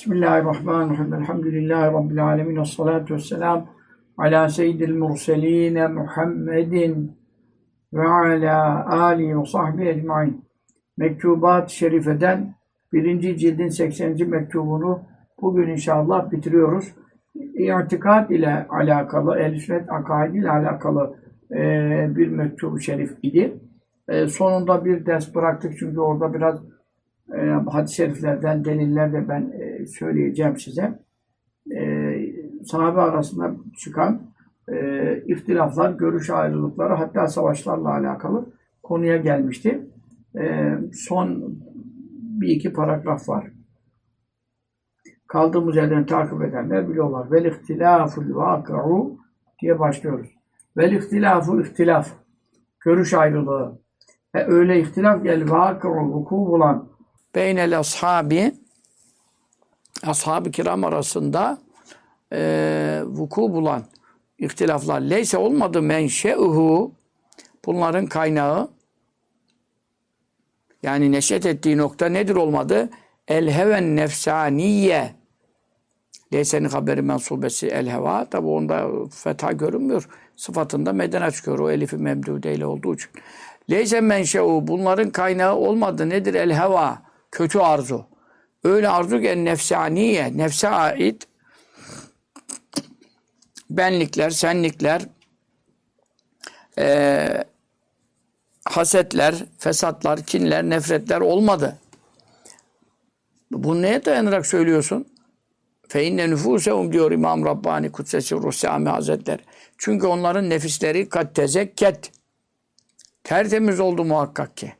Bismillahirrahmanirrahim. Elhamdülillahi Rabbil alemin. Esselatu vesselam ala seyyidil murseline Muhammedin ve ala alihi ve sahbihi ecmain. Mektubat-ı Şerife'den birinci cildin 80. mektubunu bugün inşallah bitiriyoruz. İtikad ile alakalı, ehl-i sünnet akaidi ile alakalı e, bir mektubu şerif idi. E, sonunda bir ders bıraktık çünkü orada biraz e, hadis-i şeriflerden deliller de ben e, söyleyeceğim size. E, sahabe arasında çıkan e, ihtilaflar, görüş ayrılıkları hatta savaşlarla alakalı konuya gelmişti. E, son bir iki paragraf var. Kaldığımız yerden takip edenler biliyorlar. Vel ihtilaful vakı'u diye başlıyoruz. Vel ihtilafu ihtilaf. Görüş ayrılığı. E öyle ihtilaf gel vakı'u vuku bulan beynel ashabi ashab-ı kiram arasında e, vuku bulan ihtilaflar leyse olmadı menşeuhu bunların kaynağı yani neşet ettiği nokta nedir olmadı? El heven nefsaniye Leyse'nin haberi mensubesi el heva. Tabi onda fetha görünmüyor. Sıfatında medene çıkıyor. O elifi memdude ile olduğu için. Leyse menşeu bunların kaynağı olmadı. Nedir el heva? Kötü arzu. Öyle arzu ki nefsaniye. Nefse ait benlikler, senlikler, e, hasetler, fesatlar, kinler, nefretler olmadı. Bunu neye dayanarak söylüyorsun? Fe inne nüfusehum diyor İmam Rabbani Kudsesi Rusyami Hazretleri. Çünkü onların nefisleri kat tezekket. Tertemiz oldu muhakkak ki.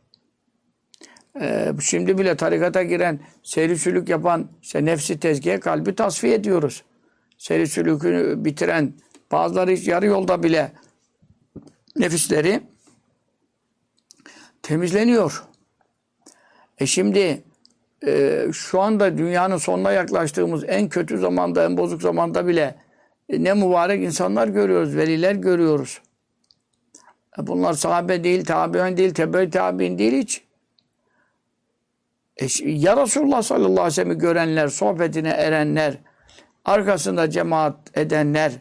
Ee, şimdi bile tarikata giren, seyri yapan, işte nefsi tezkiye, kalbi tasfiye ediyoruz. Seyri bitiren, bazıları yarı yolda bile nefisleri temizleniyor. E şimdi e, şu anda dünyanın sonuna yaklaştığımız en kötü zamanda, en bozuk zamanda bile e, ne mübarek insanlar görüyoruz, veliler görüyoruz. E, bunlar sahabe değil, tabi'in değil, tebe tabi'in değil hiç. E, ya Resulullah sallallahu aleyhi ve sellem'i görenler, sohbetine erenler, arkasında cemaat edenler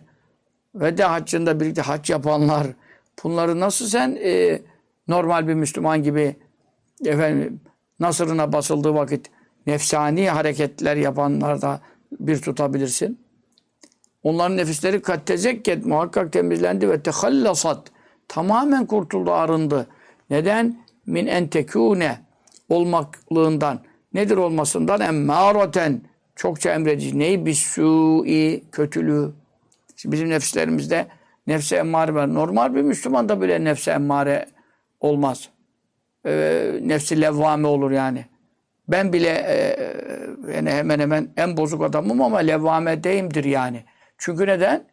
ve de haccında birlikte hac yapanlar, bunları nasıl sen e, normal bir Müslüman gibi efendim nasırına basıldığı vakit nefsani hareketler yapanlar da bir tutabilirsin. Onların nefisleri kattezekket muhakkak temizlendi ve tehallasat tamamen kurtuldu, arındı. Neden? Min entekune olmaklığından. Nedir olmasından? Emmâraten çokça emredici. Neyi? Bis su'i kötülüğü. Şimdi bizim nefislerimizde nefse emmare var. Normal bir Müslüman da bile nefse emmare olmaz. Ee, nefsi levvame olur yani. Ben bile e, yani hemen hemen en bozuk adamım ama levvamedeyimdir yani. Çünkü neden?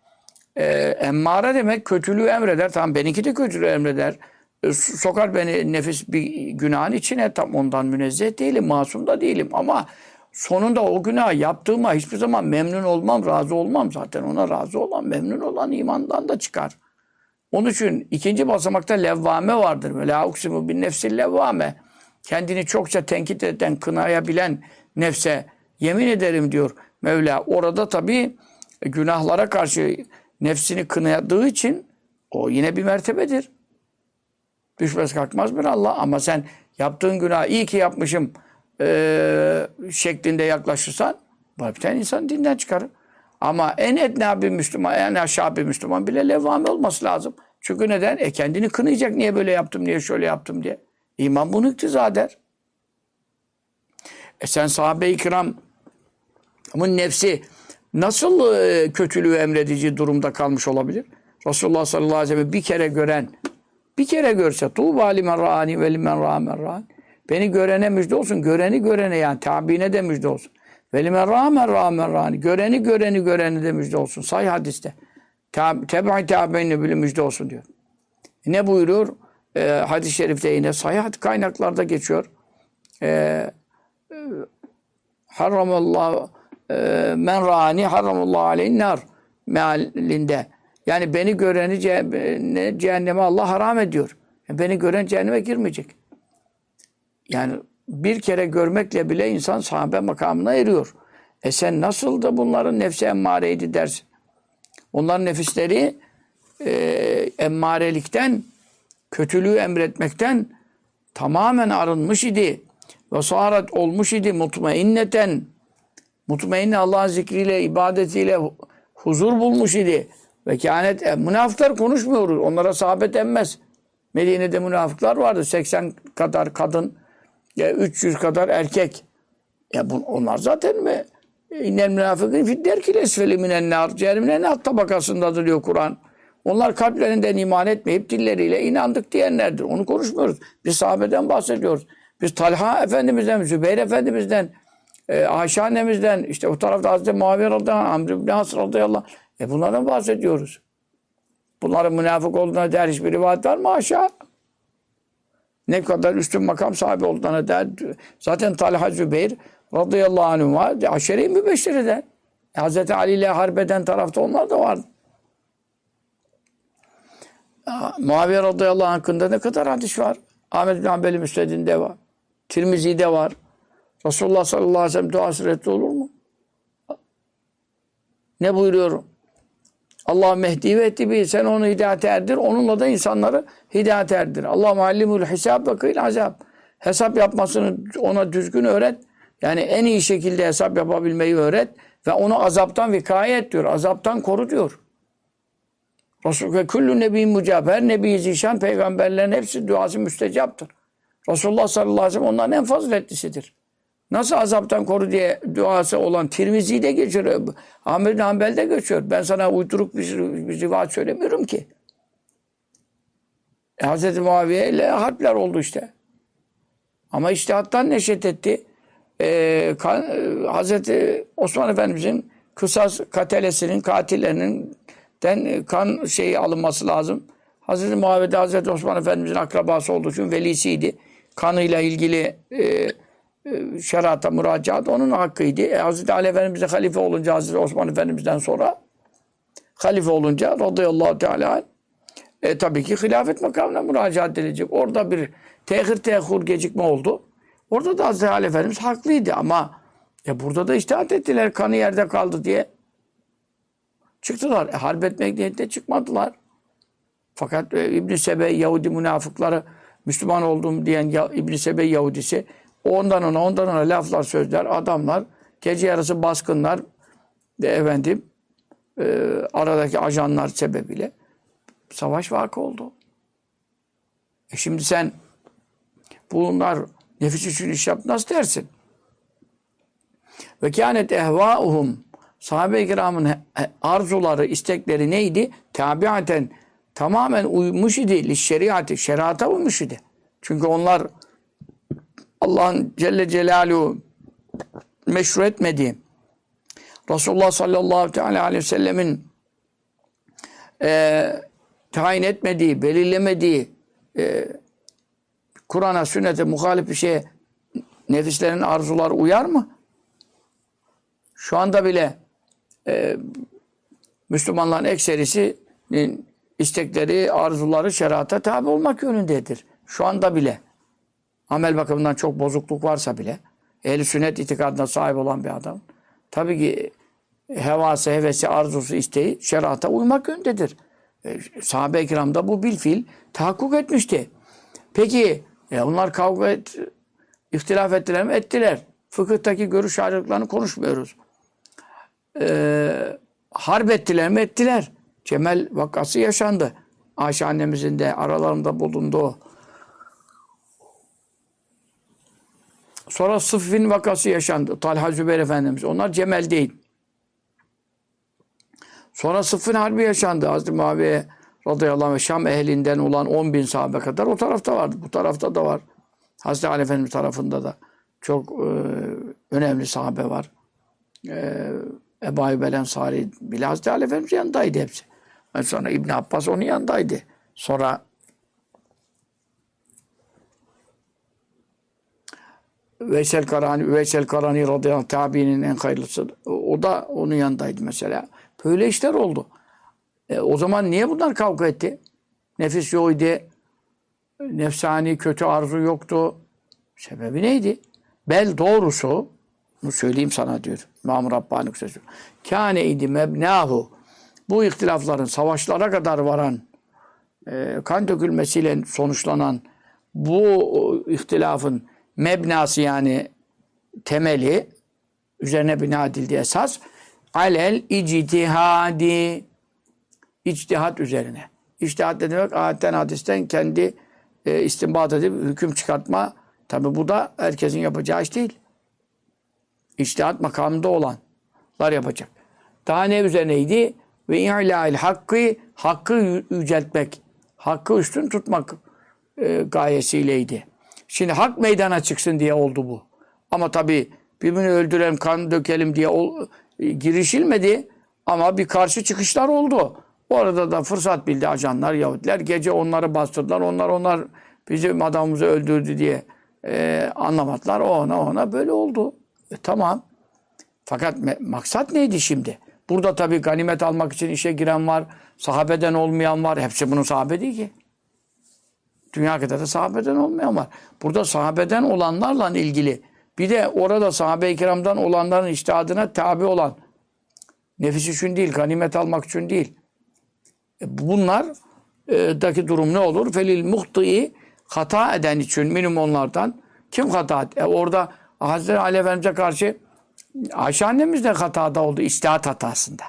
Ee, emmare demek kötülüğü emreder. Tamam benimki de kötülüğü emreder. E, sokar beni nefis bir günahın içine. Tam ondan münezzeh değilim, masum da değilim. Ama sonunda o günah yaptığıma hiçbir zaman memnun olmam, razı olmam. Zaten ona razı olan, memnun olan imandan da çıkar. Onun için ikinci basamakta levvame vardır. Böyle uksimu bin nefsil levvame. Kendini çokça tenkit eden, kınayabilen nefse yemin ederim diyor Mevla. Orada tabii günahlara karşı nefsini kınadığı için o yine bir mertebedir. Düşmez kalkmaz bir Allah. Ama sen yaptığın günah iyi ki yapmışım e, şeklinde yaklaşırsan bir tane insan dinden çıkarır. Ama en etna bir Müslüman, en aşağı bir Müslüman bile levvame olması lazım. Çünkü neden? E kendini kınayacak. Niye böyle yaptım, niye şöyle yaptım diye. İman bunu iktiza eder. E sen sahabe-i kiram ama nefsi nasıl kötülüğü emredici durumda kalmış olabilir? Resulullah sallallahu aleyhi ve sellem bir kere gören, bir kere görse tuğba limen ra'ani ve limen ra'men ra'ani. Beni görene müjde olsun. Göreni görene yani tabiine de müjde olsun. Ve limen ra'men ra'men ra'ani. Göreni göreni görene de müjde olsun. Say hadiste. Tebi tabiine bile müjde olsun diyor. E ne buyuruyor? Ee, hadis-i şerifte yine sahih kaynaklarda geçiyor. Ee, haramallah e, men rani haramallahu aleyhin nar mealinde. Yani beni göreni cehenneme Allah haram ediyor. Beni gören cehenneme girmeyecek. Yani bir kere görmekle bile insan sahabe makamına eriyor. E sen nasıl da bunların nefsi emmareydi dersin. Onların nefisleri e, emmarelikten, kötülüğü emretmekten tamamen arınmış idi. Ve saharet olmuş idi mutmainneten. Mutmainne Allah'ın zikriyle, ibadetiyle huzur bulmuş idi. Ve kânet, e, münafıklar konuşmuyoruz. Onlara sahabet emmez. Medine'de münafıklar vardı. 80 kadar kadın, ya 300 kadar erkek. Ya bu, onlar zaten mi? İnnel münafıkın fidderkil esfeli minen nar. Cehennemin en alt tabakasındadır diyor Kur'an. Onlar kalplerinden iman etmeyip dilleriyle inandık diyenlerdir. Onu konuşmuyoruz. Biz sahabeden bahsediyoruz. Biz Talha Efendimiz'den, Zübeyir Efendimiz'den, e, Ayşe annemizden, işte o tarafta Hazreti Muaviye radıyallahu anh, Amr ibn As radıyallahu anh. E bunlardan bahsediyoruz. Bunların münafık olduğuna dair hiçbir rivayet var mı? Aşağı. Ne kadar üstün makam sahibi olduğuna dair. Zaten Talha Zübeyir radıyallahu anh var. Aşere-i mübeşşireden. E, Hz. Ali ile harbeden tarafta onlar da vardı. Muaviye radıyallahu anh hakkında ne kadar hadis var? Ahmet bin Hanbeli Müsned'inde var. Tirmizi'de var. Resulullah sallallahu aleyhi ve sellem duası reddi olur mu? Ne buyuruyorum? Allah mehdi ve ettibi. Sen onu hidayete erdir. Onunla da insanları hidayete erdir. Allah muallimul hesab ve kıyıl azab. Hesap yapmasını ona düzgün öğret. Yani en iyi şekilde hesap yapabilmeyi öğret. Ve onu azaptan vikaye et diyor. Azaptan koru diyor. Resul ve kullu nebiyin mucab. Her nebi zişan peygamberlerin hepsi duası müstecaptır. Resulullah sallallahu aleyhi ve sellem onların en faziletlisidir. Nasıl azaptan koru diye duası olan Tirmizi'de geçiyor. Ahmet bin Hanbel'de geçiyor. Ben sana uyduruk bir, bir rivayet söylemiyorum ki. E, Hz. Muaviye ile harpler oldu işte. Ama iştihattan neşet etti. E, kan, e, Hz. Osman Efendimizin kısas katelesinin, katillerinin den kan şeyi alınması lazım. Hz. Muaviye de Hz. Osman Efendimizin akrabası olduğu için velisiydi. Kanıyla ilgili e, şerata müracaat onun hakkıydı. E, Hazreti Ali Efendimiz halife olunca Hazreti Osman Efendimiz'den sonra halife olunca radıyallahu teala e, tabii ki hilafet makamına müracaat edilecek. Orada bir tehir tehur gecikme oldu. Orada da Hazreti Ali Efendimiz haklıydı ama e, burada da iştihat ettiler kanı yerde kaldı diye. Çıktılar. E, harp etmek niyetinde çıkmadılar. Fakat e, İbn-i Sebe Yahudi münafıkları Müslüman olduğum diyen İbn-i Sebe Yahudisi Ondan ona, ondan ona laflar, sözler, adamlar, gece yarısı baskınlar, de efendim, e, aradaki ajanlar sebebiyle savaş vakı oldu. E şimdi sen bunlar nefis için iş yap nasıl dersin? Ve kânet ehvâuhum sahabe-i kiramın arzuları, istekleri neydi? Tabiaten tamamen uymuş idi. Şeriatı, şerata uymuş idi. Çünkü onlar Allah'ın Celle Celaluhu meşru etmediği Resulullah sallallahu aleyhi ve sellemin e, tayin etmediği, belirlemediği e, Kur'an'a, sünnete muhalif bir şeye nefislerin arzular uyar mı? Şu anda bile e, Müslümanların ekserisinin istekleri, arzuları şerata tabi olmak yönündedir. Şu anda bile amel bakımından çok bozukluk varsa bile ehl sünnet itikadına sahip olan bir adam tabii ki hevası, hevesi, arzusu, isteği şerata uymak yöndedir. E, Sahabe-i kiramda bu bilfil tahakkuk etmişti. Peki e, onlar kavga et, ihtilaf ettiler mi? Ettiler. Fıkıhtaki görüş ayrılıklarını konuşmuyoruz. E, harp ettiler mi? Ettiler. Cemel vakası yaşandı. Ayşe annemizin de aralarında bulunduğu Sonra Sıffin vakası yaşandı. Talha Zübeyir Efendimiz. Onlar Cemel değil. Sonra Sıffin Harbi yaşandı. Hazreti Muaviye radıyallahu anh Şam ehlinden olan 10 bin sahabe kadar o tarafta vardı. Bu tarafta da var. Hazreti Ali Efendimiz tarafında da çok e, önemli sahabe var. E, Ebu Ayyub el Ensari bile Hazreti Ali Efendimiz yanındaydı hepsi. Sonra İbn Abbas onun yanındaydı. Sonra Veysel Karani, Veysel Karani radıyallahu tabiinin en hayırlısı. O da onun yanındaydı mesela. Böyle işler oldu. E, o zaman niye bunlar kavga etti? Nefis yoktu. Nefsani kötü arzu yoktu. Sebebi neydi? Bel doğrusu Bunu söyleyeyim sana diyor. İmam Rabbani sözü. Kâne idi mebnâhu. Bu ihtilafların savaşlara kadar varan, e, kan dökülmesiyle sonuçlanan bu ihtilafın mebnası yani temeli üzerine bina edildiği esas alel ictihadi içtihat üzerine. İçtihat ne demek? Ayetten, hadisten kendi e, istinbat edip hüküm çıkartma. Tabi bu da herkesin yapacağı iş değil. İçtihat makamında olanlar yapacak. Daha ne üzerineydi? Ve i'lâil hakkı, hakkı yüceltmek, hakkı üstün tutmak e, gayesiyleydi. Şimdi hak meydana çıksın diye oldu bu. Ama tabi birbirini öldürelim, kan dökelim diye ol, e, girişilmedi. Ama bir karşı çıkışlar oldu. Orada da fırsat bildi ajanlar, Yahudiler. Gece onları bastırdılar. Onlar onlar bizim adamımızı öldürdü diye e, anlamadılar. Ona ona böyle oldu. E, tamam. Fakat maksat neydi şimdi? Burada tabii ganimet almak için işe giren var. Sahabeden olmayan var. Hepsi bunun sahabe değil ki. Dünya kadar da sahabeden olmayan var. Burada sahabeden olanlarla ilgili bir de orada sahabe-i kiramdan olanların iştihadına tabi olan nefis için değil, ganimet almak için değil. E, bunlar e, daki durum ne olur? Felil muhtiyi hata eden için minimum onlardan kim hata etti? E orada Hazreti Ali Efendimiz'e karşı Ayşe annemiz de hatada oldu. İstihat hatasında.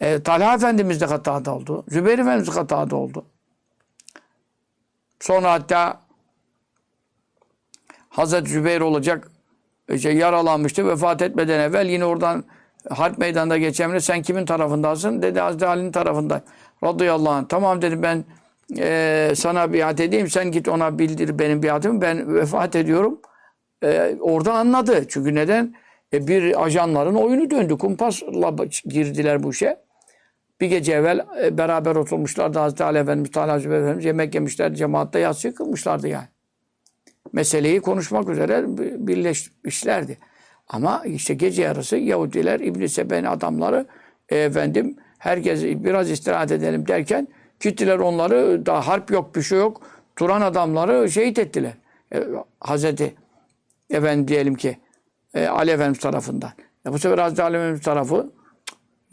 E, Talha Efendimiz de hatada oldu. Zübeyir Efendimiz hatada oldu. Sonra hatta Hazreti Zübeyir olacak işte yaralanmıştı. Vefat etmeden evvel yine oradan harp meydanında geçemine sen kimin tarafındasın? Dedi Hazreti Ali'nin tarafında. Radıyallahu anh. Tamam dedim ben e, sana biat edeyim. Sen git ona bildir benim biatımı. Ben vefat ediyorum. E, orada anladı. Çünkü neden? E, bir ajanların oyunu döndü. Kumpasla girdiler bu işe. Bir gece evvel e, beraber oturmuşlardı Hazreti Ali Efendimiz, Talha Zübeyir Efendimiz yemek yemişler, cemaatte yatsı kılmışlardı yani. Meseleyi konuşmak üzere birleşmişlerdi. Ama işte gece yarısı Yahudiler, İbn-i Sebe'nin adamları e, efendim herkes biraz istirahat edelim derken gittiler onları daha harp yok bir şey yok. Turan adamları şehit ettiler. E, Hazreti efendim diyelim ki e, Ali Efendimiz tarafından. Ya bu sefer Hazreti Ali Efendimiz tarafı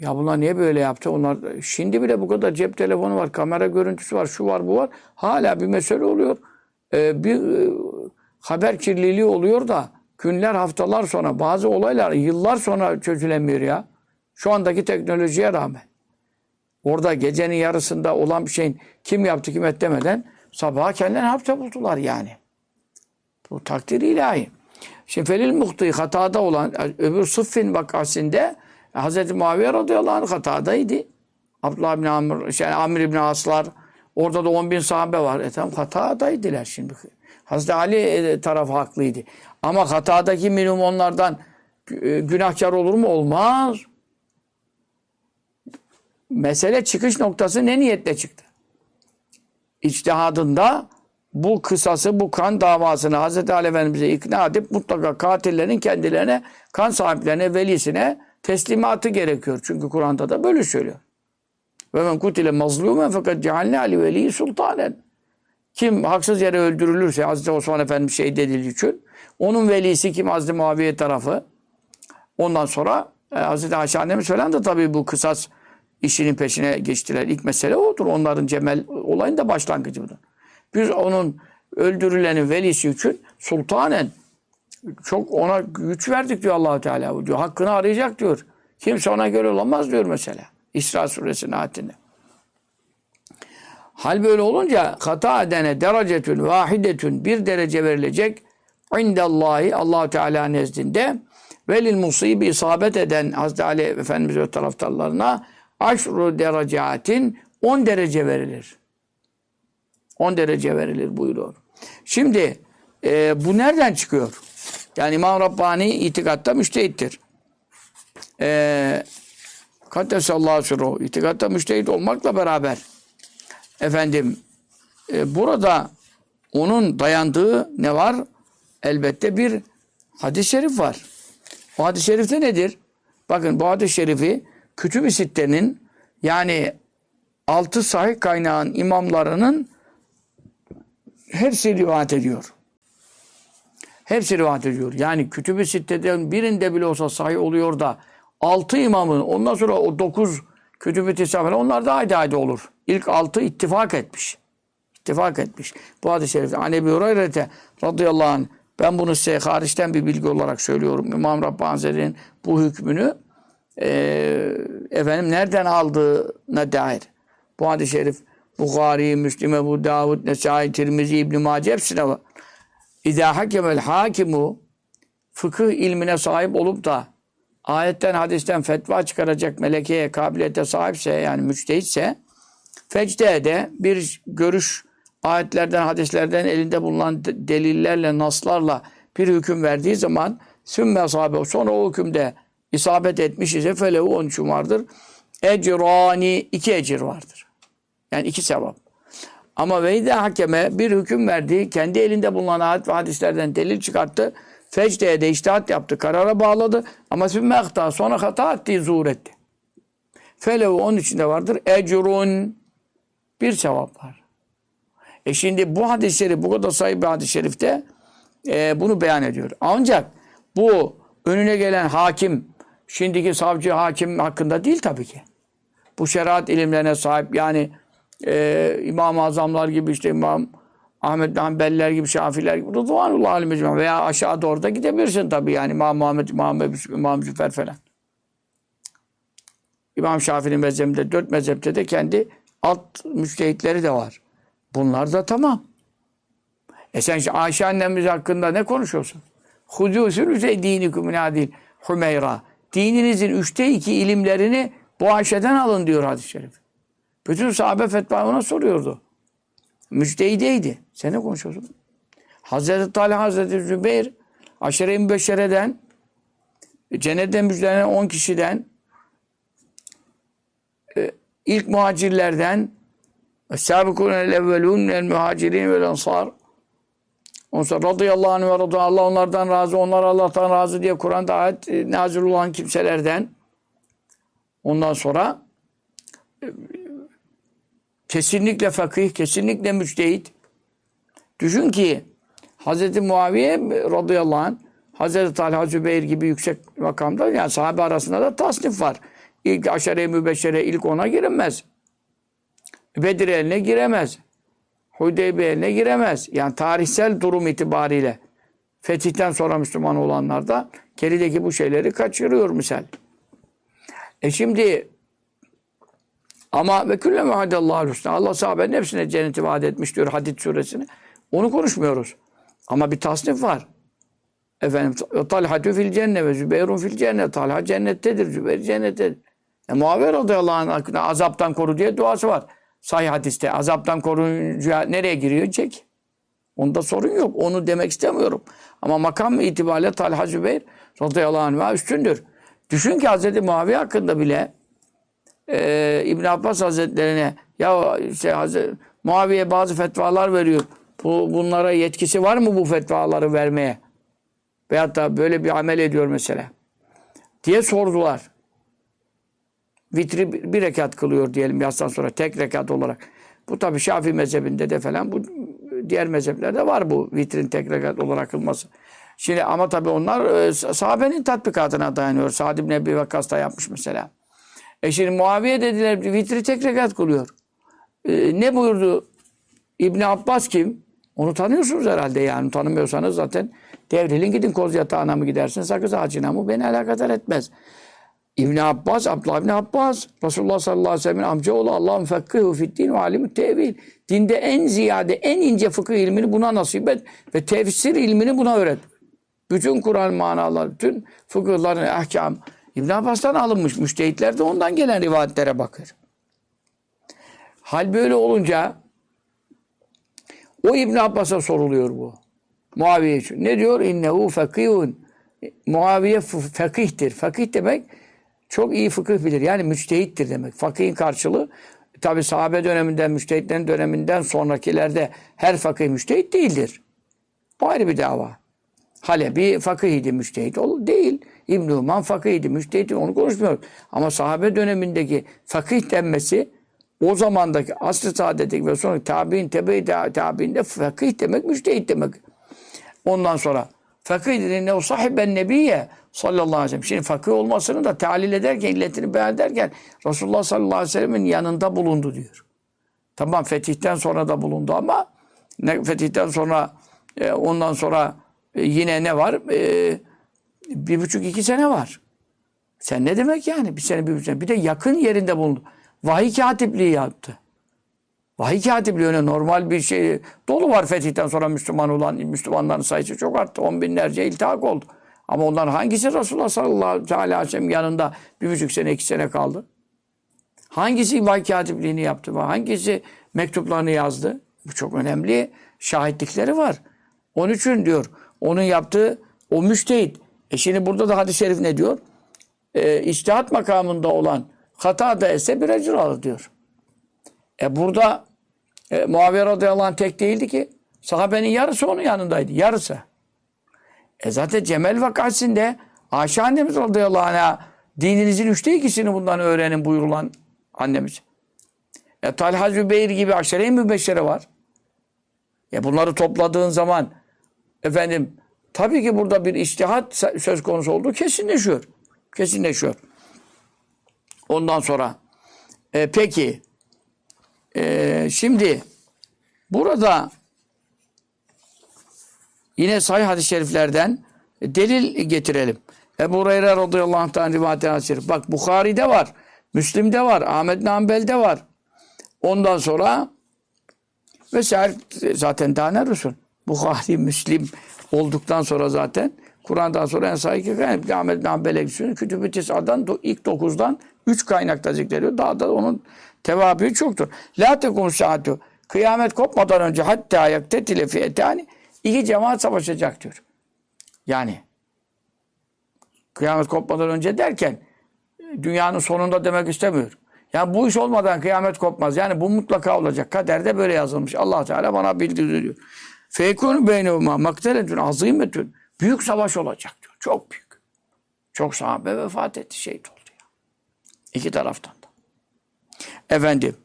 ya bunlar niye böyle yaptı? Onlar şimdi bile bu kadar cep telefonu var, kamera görüntüsü var, şu var, bu var. Hala bir mesele oluyor. Ee, bir e, haber kirliliği oluyor da günler, haftalar sonra bazı olaylar yıllar sonra çözülemiyor ya. Şu andaki teknolojiye rağmen. Orada gecenin yarısında olan bir şeyin kim yaptı kim et demeden sabaha kendilerini hapse buldular yani. Bu takdir ilahi. Şimdi felil muhti hatada olan öbür Sıffin vakasinde Hz. Muaviye radıyallahu anh hatadaydı. Abdullah bin Amr, şey, Amir bin Aslar orada da 10 bin sahabe var. E tamam hatadaydılar şimdi. Hz. Ali e, tarafı haklıydı. Ama hatadaki minimum onlardan e, günahkar olur mu? Olmaz. Mesele çıkış noktası ne niyetle çıktı? İçtihadında bu kısası, bu kan davasını Hz. Ali Efendimiz'e ikna edip mutlaka katillerin kendilerine, kan sahiplerine, velisine teslimatı gerekiyor. Çünkü Kur'an'da da böyle söylüyor. Ve men kutile mazlumen fakat cealne ali veli sultanen. Kim haksız yere öldürülürse Hazreti Osman Efendimiz şehit edildiği için onun velisi kim Hazreti Muaviye tarafı ondan sonra e, Hazreti Ayşe annemiz falan da tabii bu kısas işinin peşine geçtiler. İlk mesele odur. Onların Cemel olayın da başlangıcı budur. Biz onun öldürülenin velisi için sultanen çok ona güç verdik diyor allah Teala. Diyor, hakkını arayacak diyor. Kimse ona göre olamaz diyor mesela. İsra suresinin ayetinde. Hal böyle olunca hata edene derecetün vahidetün bir derece verilecek indallahi allah Teala nezdinde velil musibi isabet eden Hazreti Ali Efendimiz ve taraftarlarına aşru derecatin 10 derece verilir. 10 derece verilir buyuruyor. Şimdi e, bu nereden çıkıyor? Yani İmam Rabbani itikatta müştehittir. Ee, Kaddesallahu sürruhu. İtikatta müştehit olmakla beraber efendim e, burada onun dayandığı ne var? Elbette bir hadis-i şerif var. O hadis-i şerifte nedir? Bakın bu hadis-i şerifi Kütüb-i Sitte'nin yani altı sahih kaynağın imamlarının hepsi rivayet ediyor. Hepsi rivayet ediyor. Yani kütüb-i sitteden birinde bile olsa sahih oluyor da altı imamın ondan sonra o dokuz kütüb-i tisa falan onlar da haydi haydi olur. İlk altı ittifak etmiş. İttifak etmiş. Bu hadis-i şerifte. Hani Ebi Hureyre'te radıyallahu anh ben bunu size hariçten bir bilgi olarak söylüyorum. İmam Rabbani bu hükmünü e, efendim nereden aldığına dair. Bu hadis-i şerif Bukhari, Müslim, Ebu Davud, Nesai, Tirmizi, İbn-i Mace hepsine var. İzâ hakemel hakimu fıkıh ilmine sahip olup da ayetten, hadisten fetva çıkaracak melekeye, kabiliyete sahipse yani müçtehitse fecdede bir görüş ayetlerden, hadislerden elinde bulunan delillerle, naslarla bir hüküm verdiği zaman sümme sahabe sonra o hükümde isabet etmiş ise felehu onun için vardır. Ecrani iki ecir vardır. Yani iki sevap. Ama veyde hakeme bir hüküm verdi. Kendi elinde bulunan ayet ve hadislerden delil çıkarttı. Fecdeye de iştihat yaptı. Karara bağladı. Ama sümme hata sonra hata etti, zuhur etti. Felehu onun içinde vardır. Ecrun bir sevap var. E şimdi bu hadis-i şerif, bu kadar sayı bir hadis-i şerifte e, bunu beyan ediyor. Ancak bu önüne gelen hakim, şimdiki savcı hakim hakkında değil tabii ki. Bu şeriat ilimlerine sahip yani e, İmam-ı Azamlar gibi işte İmam Ahmet Hanbeliler gibi, Şafiler gibi Rıdvanullah alim veya aşağı doğru da gidebilirsin tabii yani İmam Muhammed, İmam Ebu, İmam Züfer falan. İmam Şafii'nin mezhebinde, dört mezhepte de kendi alt müçtehitleri de var. Bunlar da tamam. E sen işte Ayşe annemiz hakkında ne konuşuyorsun? Hudûsülüse dinikum minadil Hümeyra. Dininizin üçte iki ilimlerini bu Ayşe'den alın diyor hadis-i şerif. Bütün sahabe fetva ona soruyordu. Müçtehideydi. Sen ne konuşuyorsun? Hazreti Talha, Hazreti Zübeyir, aşere-i mübeşşereden, cennetten müjdelenen on kişiden, e, ilk muhacirlerden, Es-sâbikûne el-evvelûn el muhacirin vel ensar. Sonra radıyallahu anh ve radıyallahu Allah onlardan razı, onlar Allah'tan razı diye Kur'an'da ayet e, nazil olan kimselerden. Ondan sonra e, kesinlikle fakih, kesinlikle müçtehit. Düşün ki Hz. Muaviye radıyallahu anh Hz. Talha Zübeyir gibi yüksek makamda yani sahabe arasında da tasnif var. İlk aşere-i mübeşşere ilk ona girilmez. Bedir eline giremez. Hudeybiye eline giremez. Yani tarihsel durum itibariyle fetihten sonra Müslüman olanlar da gerideki bu şeyleri kaçırıyor misal. E şimdi ama ve külle muhadallahu husna. Allah sahabenin hepsine cenneti vaat etmiş diyor Hadid suresini. Onu konuşmuyoruz. Ama bir tasnif var. Efendim Talha fil cennet ve Zübeyrun fil cennet. Talha cennettedir, Zübeyir cennettedir. E, Muaviye radıyallahu anh azaptan koru diye duası var. Sahih hadiste azaptan korunca nereye giriyor? Çek. Onda sorun yok. Onu demek istemiyorum. Ama makam itibariyle Talha Zübeyir radıyallahu anh üstündür. Düşün ki Hz. Muaviye hakkında bile e, İbn Abbas Hazretlerine ya işte Hazreti, Muaviye bazı fetvalar veriyor. Bu, bunlara yetkisi var mı bu fetvaları vermeye? Veyahut da böyle bir amel ediyor mesela. Diye sordular. Vitri bir, bir rekat kılıyor diyelim yastan sonra tek rekat olarak. Bu tabi Şafii mezhebinde de falan bu diğer mezheplerde var bu vitrin tek rekat olarak kılması. Şimdi ama tabi onlar e, sahabenin tatbikatına dayanıyor. Sa'd ibn Ebi Vakkas da yapmış mesela. E şimdi Muaviye dediler vitri tek rekat kılıyor. E, ne buyurdu? İbni Abbas kim? Onu tanıyorsunuz herhalde yani. Tanımıyorsanız zaten devrilin gidin koz yatağına mı gidersin sakız ağacına mı beni alakadar etmez. İbn Abbas, Abdullah İbn Abbas, Resulullah sallallahu aleyhi ve sellem'in amcaoğlu Allah'ın fekkihu fiddin ve alimü tevil. Dinde en ziyade, en ince fıkıh ilmini buna nasip et ve tefsir ilmini buna öğret. Bütün Kur'an manaları, bütün fıkıhların ahkam İbn Abbas'tan alınmış. Müştehitler de ondan gelen rivayetlere bakır. Hal böyle olunca o İbn Abbas'a soruluyor bu. Muaviye için. Ne diyor? İnnehu fakihun. Muaviye fakihtir. Fakih demek çok iyi fıkıh bilir. Yani müçtehittir demek. Fakihin karşılığı tabi sahabe döneminden, müçtehitlerin döneminden sonrakilerde her fakih müçtehit değildir. O ayrı bir dava. Halebi fakihiydi, müçtehit ol değil. İbn-i Uman fakihiydi, müçtehit onu konuşmuyoruz. Ama sahabe dönemindeki fakih denmesi o zamandaki asr-ı saadetteki ve sonra tabi'in, tebe-i tabi'inde fakih demek, müçtehit demek. Ondan sonra Fakih ne o sahiben nebiye sallallahu aleyhi ve sellem. Şimdi fakih olmasını da talil ederken, illetini beyan ederken Resulullah sallallahu aleyhi ve sellemin yanında bulundu diyor. Tamam fetihten sonra da bulundu ama ne, fetihten sonra e, ondan sonra e, yine ne var? E, bir buçuk iki sene var. Sen ne demek yani? Bir sene bir buçuk sene. Bir de yakın yerinde bulundu. Vahiy katipliği yaptı. Vahiy katipliği öyle normal bir şey. Dolu var fetihten sonra Müslüman olan Müslümanların sayısı çok arttı. On binlerce iltihak oldu. Ama onların hangisi Resulullah sallallahu aleyhi ve sellem yanında bir buçuk sene iki sene kaldı? Hangisi vahiy katipliğini yaptı? Hangisi mektuplarını yazdı? Bu çok önemli şahitlikleri var. Onun için diyor onun yaptığı o müştehit. E şimdi burada da hadis-i şerif ne diyor? E, içtihat makamında olan hata da ise bir ecir alır diyor. E burada e, Muaviye radıyallahu anh tek değildi ki. Sahabenin yarısı onun yanındaydı. Yarısı. E zaten Cemel vakasinde Ayşe annemiz radıyallahu anh'a dininizin üçte ikisini bundan öğrenin buyurulan annemiz. E Talha Zübeyir gibi aşere-i mübeşşere var. E bunları topladığın zaman efendim tabii ki burada bir iştihat söz konusu olduğu kesinleşiyor. Kesinleşiyor. Ondan sonra e, peki e, şimdi burada yine sahih hadis-i şeriflerden delil getirelim. Ebu Hureyre radıyallahu anh'tan rivayet hadis Bak Bukhari'de var, Müslim'de var, Ahmet Nambel'de var. Ondan sonra vesaire zaten daha ne? Bukhari, Müslim olduktan sonra zaten Kur'an'dan sonra en sahih kaynak Ahmet Nambel'e Kütüb-i Tisa'dan ilk dokuzdan üç kaynakta zikrediyor. Daha da onun tevabı çoktur. La tekum saatu. Kıyamet kopmadan önce hatta yaktetile fiyetani iki cemaat savaşacak diyor. Yani kıyamet kopmadan önce derken dünyanın sonunda demek istemiyor. Yani bu iş olmadan kıyamet kopmaz. Yani bu mutlaka olacak. Kaderde böyle yazılmış. allah Teala bana bildiriyor. Feykûnü beynevmâ makteletün azîmetün. Büyük savaş olacak diyor. Çok büyük. Çok sahabe vefat etti. Şehit oldu ya. İki taraftan da. Efendim.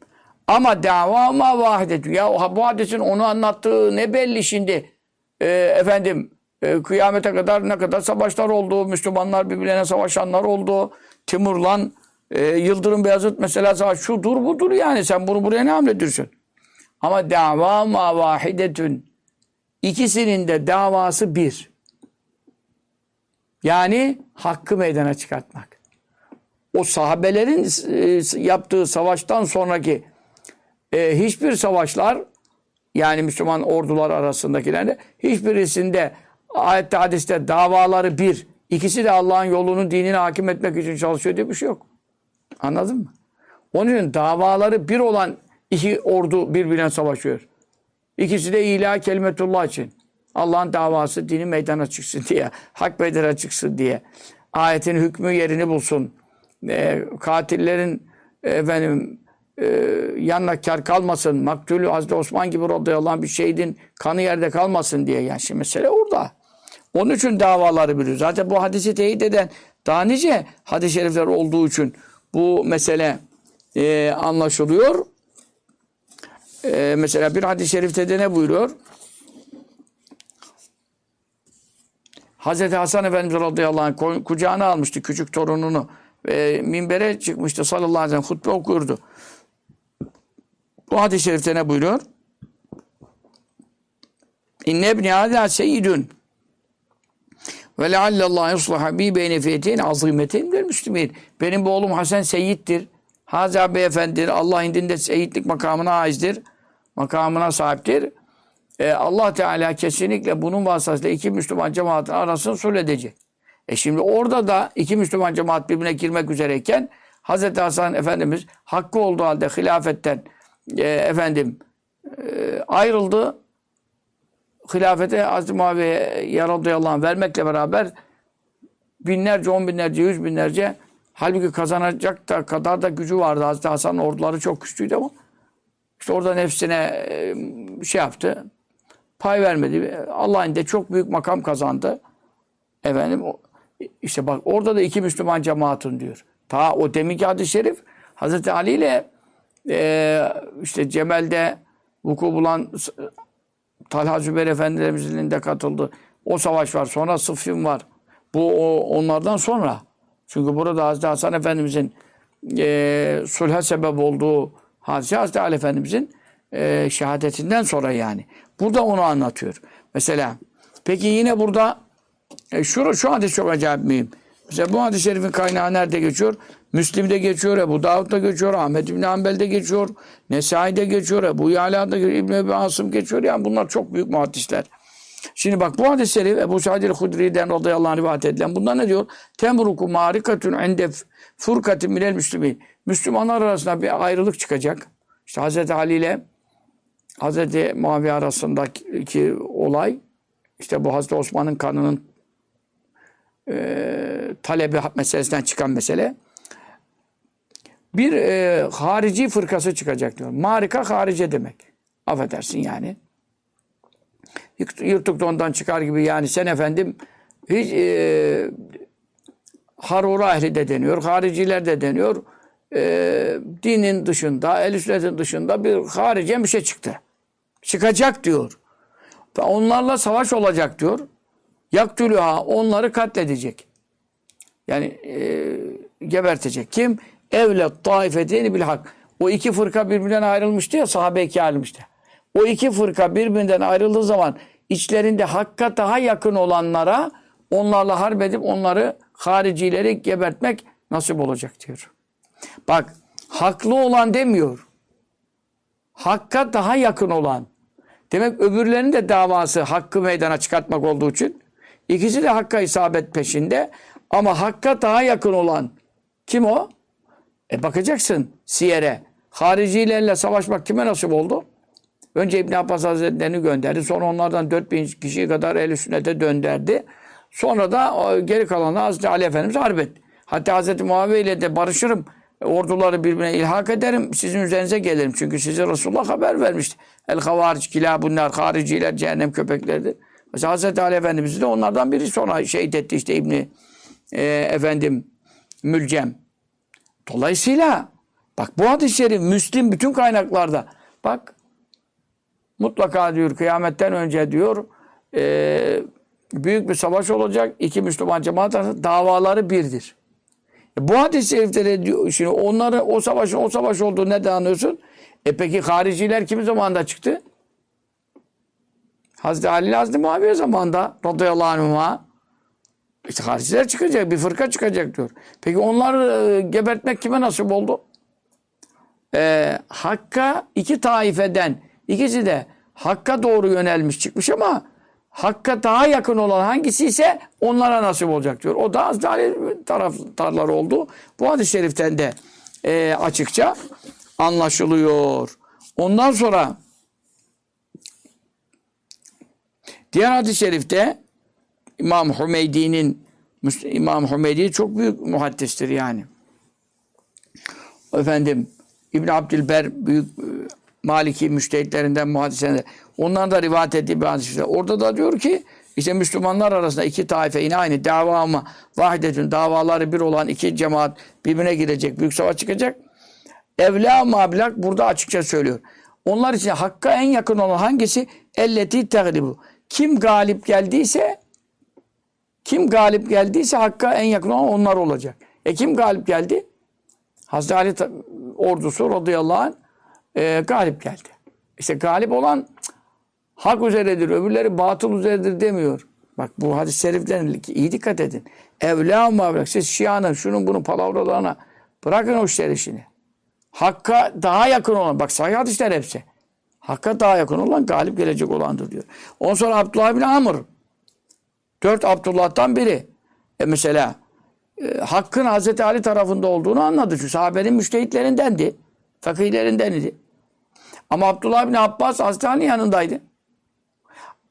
Ama dava ma vahidetü. Ya bu hadisin onu anlattığı ne belli şimdi. Ee, efendim e, kıyamete kadar ne kadar savaşlar oldu. Müslümanlar birbirlerine savaşanlar oldu. Timurlan e, Yıldırım Beyazıt mesela savaş şudur budur yani. Sen bunu buraya ne hamlediyorsun? Ama dava ma vahidetün. İkisinin de davası bir. Yani hakkı meydana çıkartmak. O sahabelerin e, yaptığı savaştan sonraki e, hiçbir savaşlar yani Müslüman ordular arasındakilerde hiçbirisinde ayette hadiste davaları bir. İkisi de Allah'ın yolunu dinine hakim etmek için çalışıyor diye bir şey yok. Anladın mı? Onun için davaları bir olan iki ordu birbirine savaşıyor. İkisi de ilah kelimetullah için. Allah'ın davası dini meydana çıksın diye. Hak meydana çıksın diye. Ayetin hükmü yerini bulsun. E, katillerin efendim e, yanına kar kalmasın. Maktulü Hazreti Osman gibi radıyallahu anh bir şehidin kanı yerde kalmasın diye. Yani şimdi mesele orada. Onun için davaları biliyor. Zaten bu hadisi teyit eden daha nice hadis-i şerifler olduğu için bu mesele e, anlaşılıyor. E, mesela bir hadis-i şerifte de ne buyuruyor? Hazreti Hasan Efendimiz radıyallahu anh kucağına almıştı küçük torununu. E, minbere çıkmıştı sallallahu aleyhi ve sellem hutbe okurdu. Bu hadis-i şerifte ne buyuruyor? İnne ibni hâzâ seyyidün ve leallallah yuslaha bi beyne fiyetin azimetin vel müslümin. Benim bu oğlum Hasan Seyyid'dir. Haza beyefendidir. Allah indinde seyitlik makamına aizdir. Makamına sahiptir. Ee, Allah Teala kesinlikle bunun vasıtasıyla iki Müslüman cemaatin arasını sulh edecek. E şimdi orada da iki Müslüman cemaat birbirine girmek üzereyken Hz. Hasan Efendimiz hakkı olduğu halde hilafetten e, efendim e, ayrıldı hilafete Hazreti Muaviye'ye radıyallahu anh vermekle beraber binlerce, on binlerce, yüz binlerce halbuki kazanacak da kadar da gücü vardı. Hazreti Hasan'ın orduları çok güçlüydü ama işte orada nefsine şey yaptı. Pay vermedi. Allah'ın de çok büyük makam kazandı. Efendim işte bak orada da iki Müslüman cemaatın diyor. Ta o deminki hadis-i şerif Hazreti Ali ile e, işte Cemel'de vuku bulan Talha Zübeyir Efendilerimizin de katıldı. O savaş var. Sonra Sıffin var. Bu o, onlardan sonra. Çünkü burada Hazreti Hasan Efendimizin e, sulha sebep olduğu hadise Hazreti Ali Efendimizin e, şehadetinden sonra yani. Burada onu anlatıyor. Mesela peki yine burada e, şu, şu hadis çok acayip mühim. Mesela bu hadis-i şerifin kaynağı nerede geçiyor? Müslim'de geçiyor, Ebu Davud'da geçiyor, Ahmet İbni Hanbel'de geçiyor, Nesai'de geçiyor, Ebu Yala'da geçiyor, İbn Ebi Asım geçiyor. Yani bunlar çok büyük muhaddisler. Şimdi bak bu hadis-i şerif Ebu Sa'id el-Hudri'den radıyallahu anh rivayet edilen. Bunda ne diyor? Temruku marikatun ende furkatin minel müslümin. Müslümanlar arasında bir ayrılık çıkacak. İşte Hazreti Ali ile Hazreti Muaviye arasındaki olay işte bu Hazreti Osman'ın kanının e, talebi meselesinden çıkan mesele. Bir e, harici fırkası çıkacak diyor. Marika harice demek. Affedersin yani. Yırtık ondan çıkar gibi yani sen efendim hiç e, harura ehli de deniyor, hariciler de deniyor. E, dinin dışında, el sünnetin dışında bir harice bir şey çıktı. Çıkacak diyor. Ve onlarla savaş olacak diyor. Yaktülüha onları katledecek. Yani e, gebertecek. Kim? Evlet taifetini bil hak. O iki fırka birbirinden ayrılmıştı ya sahabe-i ayrılmıştı. O iki fırka birbirinden ayrıldığı zaman içlerinde hakka daha yakın olanlara onlarla harp edip onları haricileri gebertmek nasip olacak diyor. Bak haklı olan demiyor. Hakka daha yakın olan. Demek öbürlerinin de davası hakkı meydana çıkartmak olduğu için ikisi de hakka isabet peşinde ama hakka daha yakın olan kim o? E bakacaksın siyere. Haricilerle savaşmak kime nasip oldu? Önce İbn Abbas Hazretleri'ni gönderdi. Sonra onlardan 4000 kişi kadar ehl sünnete dönderdi. Sonra da geri kalanı Hazreti Ali Efendimiz harp etti. Hatta Hazreti Muaviye ile de barışırım. Orduları birbirine ilhak ederim. Sizin üzerinize gelirim. Çünkü size Resulullah haber vermişti. El havaric kila bunlar hariciler cehennem köpekleridir. Mesela Hazreti Ali Efendimiz de onlardan biri sonra şehit etti işte İbni e, efendim Mülcem. Dolayısıyla bak bu hadis-i şerif Müslim bütün kaynaklarda bak mutlaka diyor kıyametten önce diyor e, büyük bir savaş olacak. iki Müslüman cemaat davaları birdir. E, bu hadis-i şerifte diyor şimdi onları o savaşın o savaş olduğu ne anlıyorsun? E peki hariciler kimi zamanda çıktı? Hazreti Ali Hazreti Muaviye zamanında radıyallahu anhuma işte hariciler çıkacak, bir fırka çıkacak diyor. Peki onları e, gebertmek kime nasip oldu? Ee, Hakk'a iki taifeden, ikisi de Hakk'a doğru yönelmiş çıkmış ama Hakk'a daha yakın olan hangisi ise onlara nasip olacak diyor. O da Hazreti taraftarlar oldu. Bu hadis-i şeriften de e, açıkça anlaşılıyor. Ondan sonra diğer hadis-i şerifte İmam Hümeydi'nin İmam Hümeydi çok büyük muhaddistir yani. Efendim İbn Abdülber büyük e, Maliki müştehitlerinden muhaddislerinden. Ondan da rivayet ettiği bir hadis. Orada da diyor ki işte Müslümanlar arasında iki taife yine aynı dava ama vahidetün davaları bir olan iki cemaat birbirine girecek. Büyük savaş çıkacak. Evla mablak burada açıkça söylüyor. Onlar için hakka en yakın olan hangisi? Elleti teglibu. Kim galip geldiyse kim galip geldiyse Hakk'a en yakın olan onlar olacak. E kim galip geldi? Hazreti Ali ordusu radıyallahu anh e, galip geldi. İşte galip olan hak üzeredir, öbürleri batıl üzeredir demiyor. Bak bu hadis-i şeriflerin iyi dikkat edin. Evla mavrak. Siz Şia'nın, şunun bunun palavralarına bırakın o işler işini. Hakka daha yakın olan, bak sahih hadisler hepsi. Hakka daha yakın olan galip gelecek olandır diyor. Ondan sonra Abdullah bin Amr Dört Abdullah'tan biri. E mesela e, Hakk'ın Hazreti Ali tarafında olduğunu anladı. Çünkü sahabenin müştehitlerindendi. Fakihlerindendi. Ama Abdullah bin Abbas Hazreti Ali'nin yanındaydı.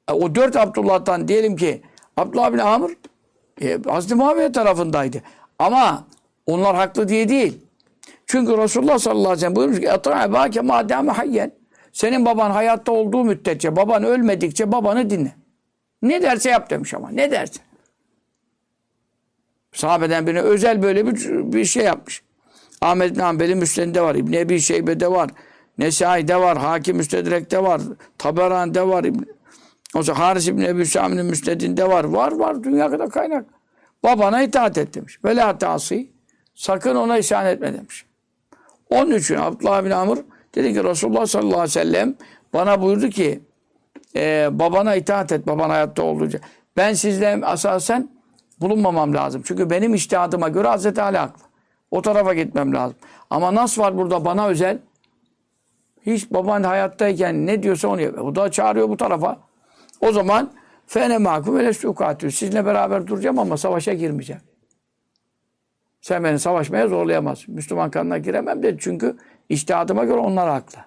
E, o dört Abdullah'tan diyelim ki Abdullah bin Amr e, Hazreti Muhammed tarafındaydı. Ama onlar haklı diye değil. Çünkü Resulullah sallallahu aleyhi ve sellem buyurmuş ki اَطَعَ مَا hayyen. Senin baban hayatta olduğu müddetçe, baban ölmedikçe babanı dinle. Ne derse yap demiş ama. Ne derse. Sahabeden birine özel böyle bir, bir şey yapmış. Ahmet bin Hanbel'in Müslim'de var. İbn Ebi Şeybe'de var. Nesai'de var. Hakim Müstedrek'te var. Taberan'de var. O zaman Haris İbni Ebu Sami'nin müsnedinde var. Var var dünya kadar kaynak. Babana itaat et demiş. Ve la. Sakın ona isyan etme demiş. Onun için Abdullah bin Amr dedi ki Resulullah sallallahu aleyhi ve sellem bana buyurdu ki e, babana itaat et baban hayatta olduğunca. Ben sizle asasen bulunmamam lazım. Çünkü benim iştihadıma göre Hazreti Ali haklı. O tarafa gitmem lazım. Ama nas var burada bana özel. Hiç baban hayattayken ne diyorsa onu yapıyor. O da çağırıyor bu tarafa. O zaman fene mahkum ve lestukatü. Sizinle beraber duracağım ama savaşa girmeyeceğim. Sen beni savaşmaya zorlayamazsın. Müslüman kanına giremem dedi. Çünkü iştihadıma göre onlar haklı.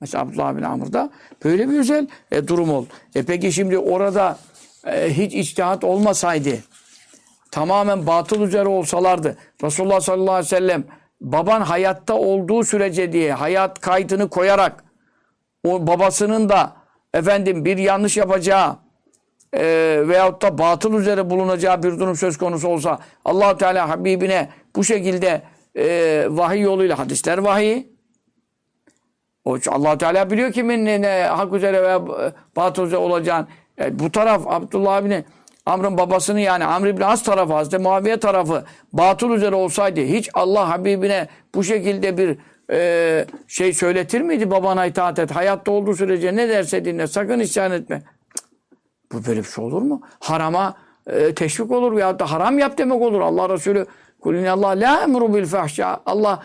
Mesela Abdullah bin Amr'da böyle bir özel e, durum oldu. E peki şimdi orada e, hiç içtihat olmasaydı tamamen batıl üzere olsalardı Resulullah sallallahu aleyhi ve sellem baban hayatta olduğu sürece diye hayat kaydını koyarak o babasının da efendim bir yanlış yapacağı e, veyahut da batıl üzere bulunacağı bir durum söz konusu olsa allah Teala Habibine bu şekilde e, vahiy yoluyla hadisler vahiy o allah Teala biliyor kimin ne, ne hak üzere veya batıl üzere olacağını. E, bu taraf Abdullah bin Amr'ın babasını yani Amr ibn As tarafı Hazreti Muaviye tarafı batıl üzere olsaydı hiç Allah Habibine bu şekilde bir e, şey söyletir miydi babana itaat et. Hayatta olduğu sürece ne derse dinle sakın isyan etme. Bu böyle bir şey olur mu? Harama e, teşvik olur ya da haram yap demek olur. Allah Resulü Allah la emru bil fahşa. Allah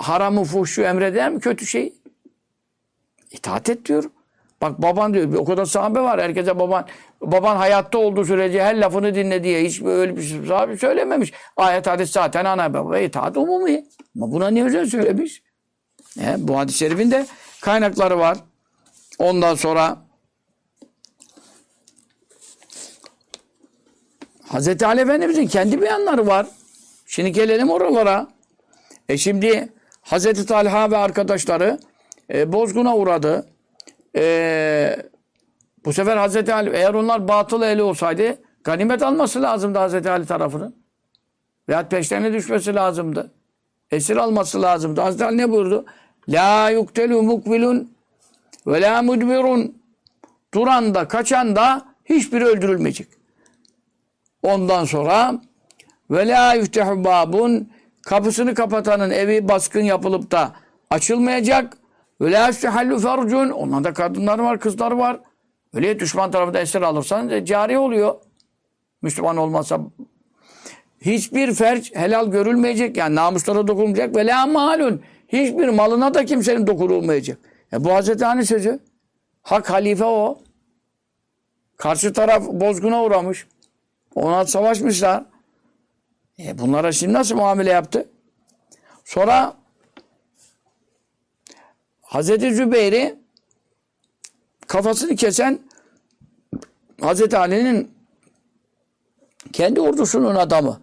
haramı fuhşu emreder mi kötü şey? İtaat et diyor. Bak baban diyor. O kadar sahabe var. Herkese baban baban hayatta olduğu sürece her lafını dinle diye hiç öyle bir şey sahabe söylememiş. Ayet hadis zaten ana baba itaat umumi. Ama buna niye özel söylemiş? E, bu hadis-i şerifin de kaynakları var. Ondan sonra Hazreti Ali Efendimizin kendi beyanları var. Şimdi gelelim oralara. E şimdi Hazreti Talha ve arkadaşları e, bozguna uğradı. E, bu sefer Hazreti Ali eğer onlar batıl eli olsaydı ganimet alması lazımdı Hazreti Ali tarafının. Veyahut peşlerine düşmesi lazımdı. Esir alması lazımdı. Hazreti Ali ne buyurdu? La yuktelu mukbilun ve la mudbirun. Duran da kaçan da hiçbiri öldürülmeyecek. Ondan sonra ve la yuftehu babun kapısını kapatanın evi baskın yapılıp da açılmayacak. Ve la yuftehallu fercun. Onlarda kadınlar var, kızlar var. Öyle düşman tarafında esir alırsan cari oluyor. Müslüman olmasa hiçbir ferç helal görülmeyecek. Yani namuslara dokunulmayacak. Ve la malun. Hiçbir malına da kimsenin dokunulmayacak. E bu Hazreti Hani sözü. Hak halife o. Karşı taraf bozguna uğramış. Ona savaşmışlar. E bunlara şimdi nasıl muamele yaptı? Sonra Hazreti Zübeyir'i kafasını kesen Hazreti Ali'nin kendi ordusunun adamı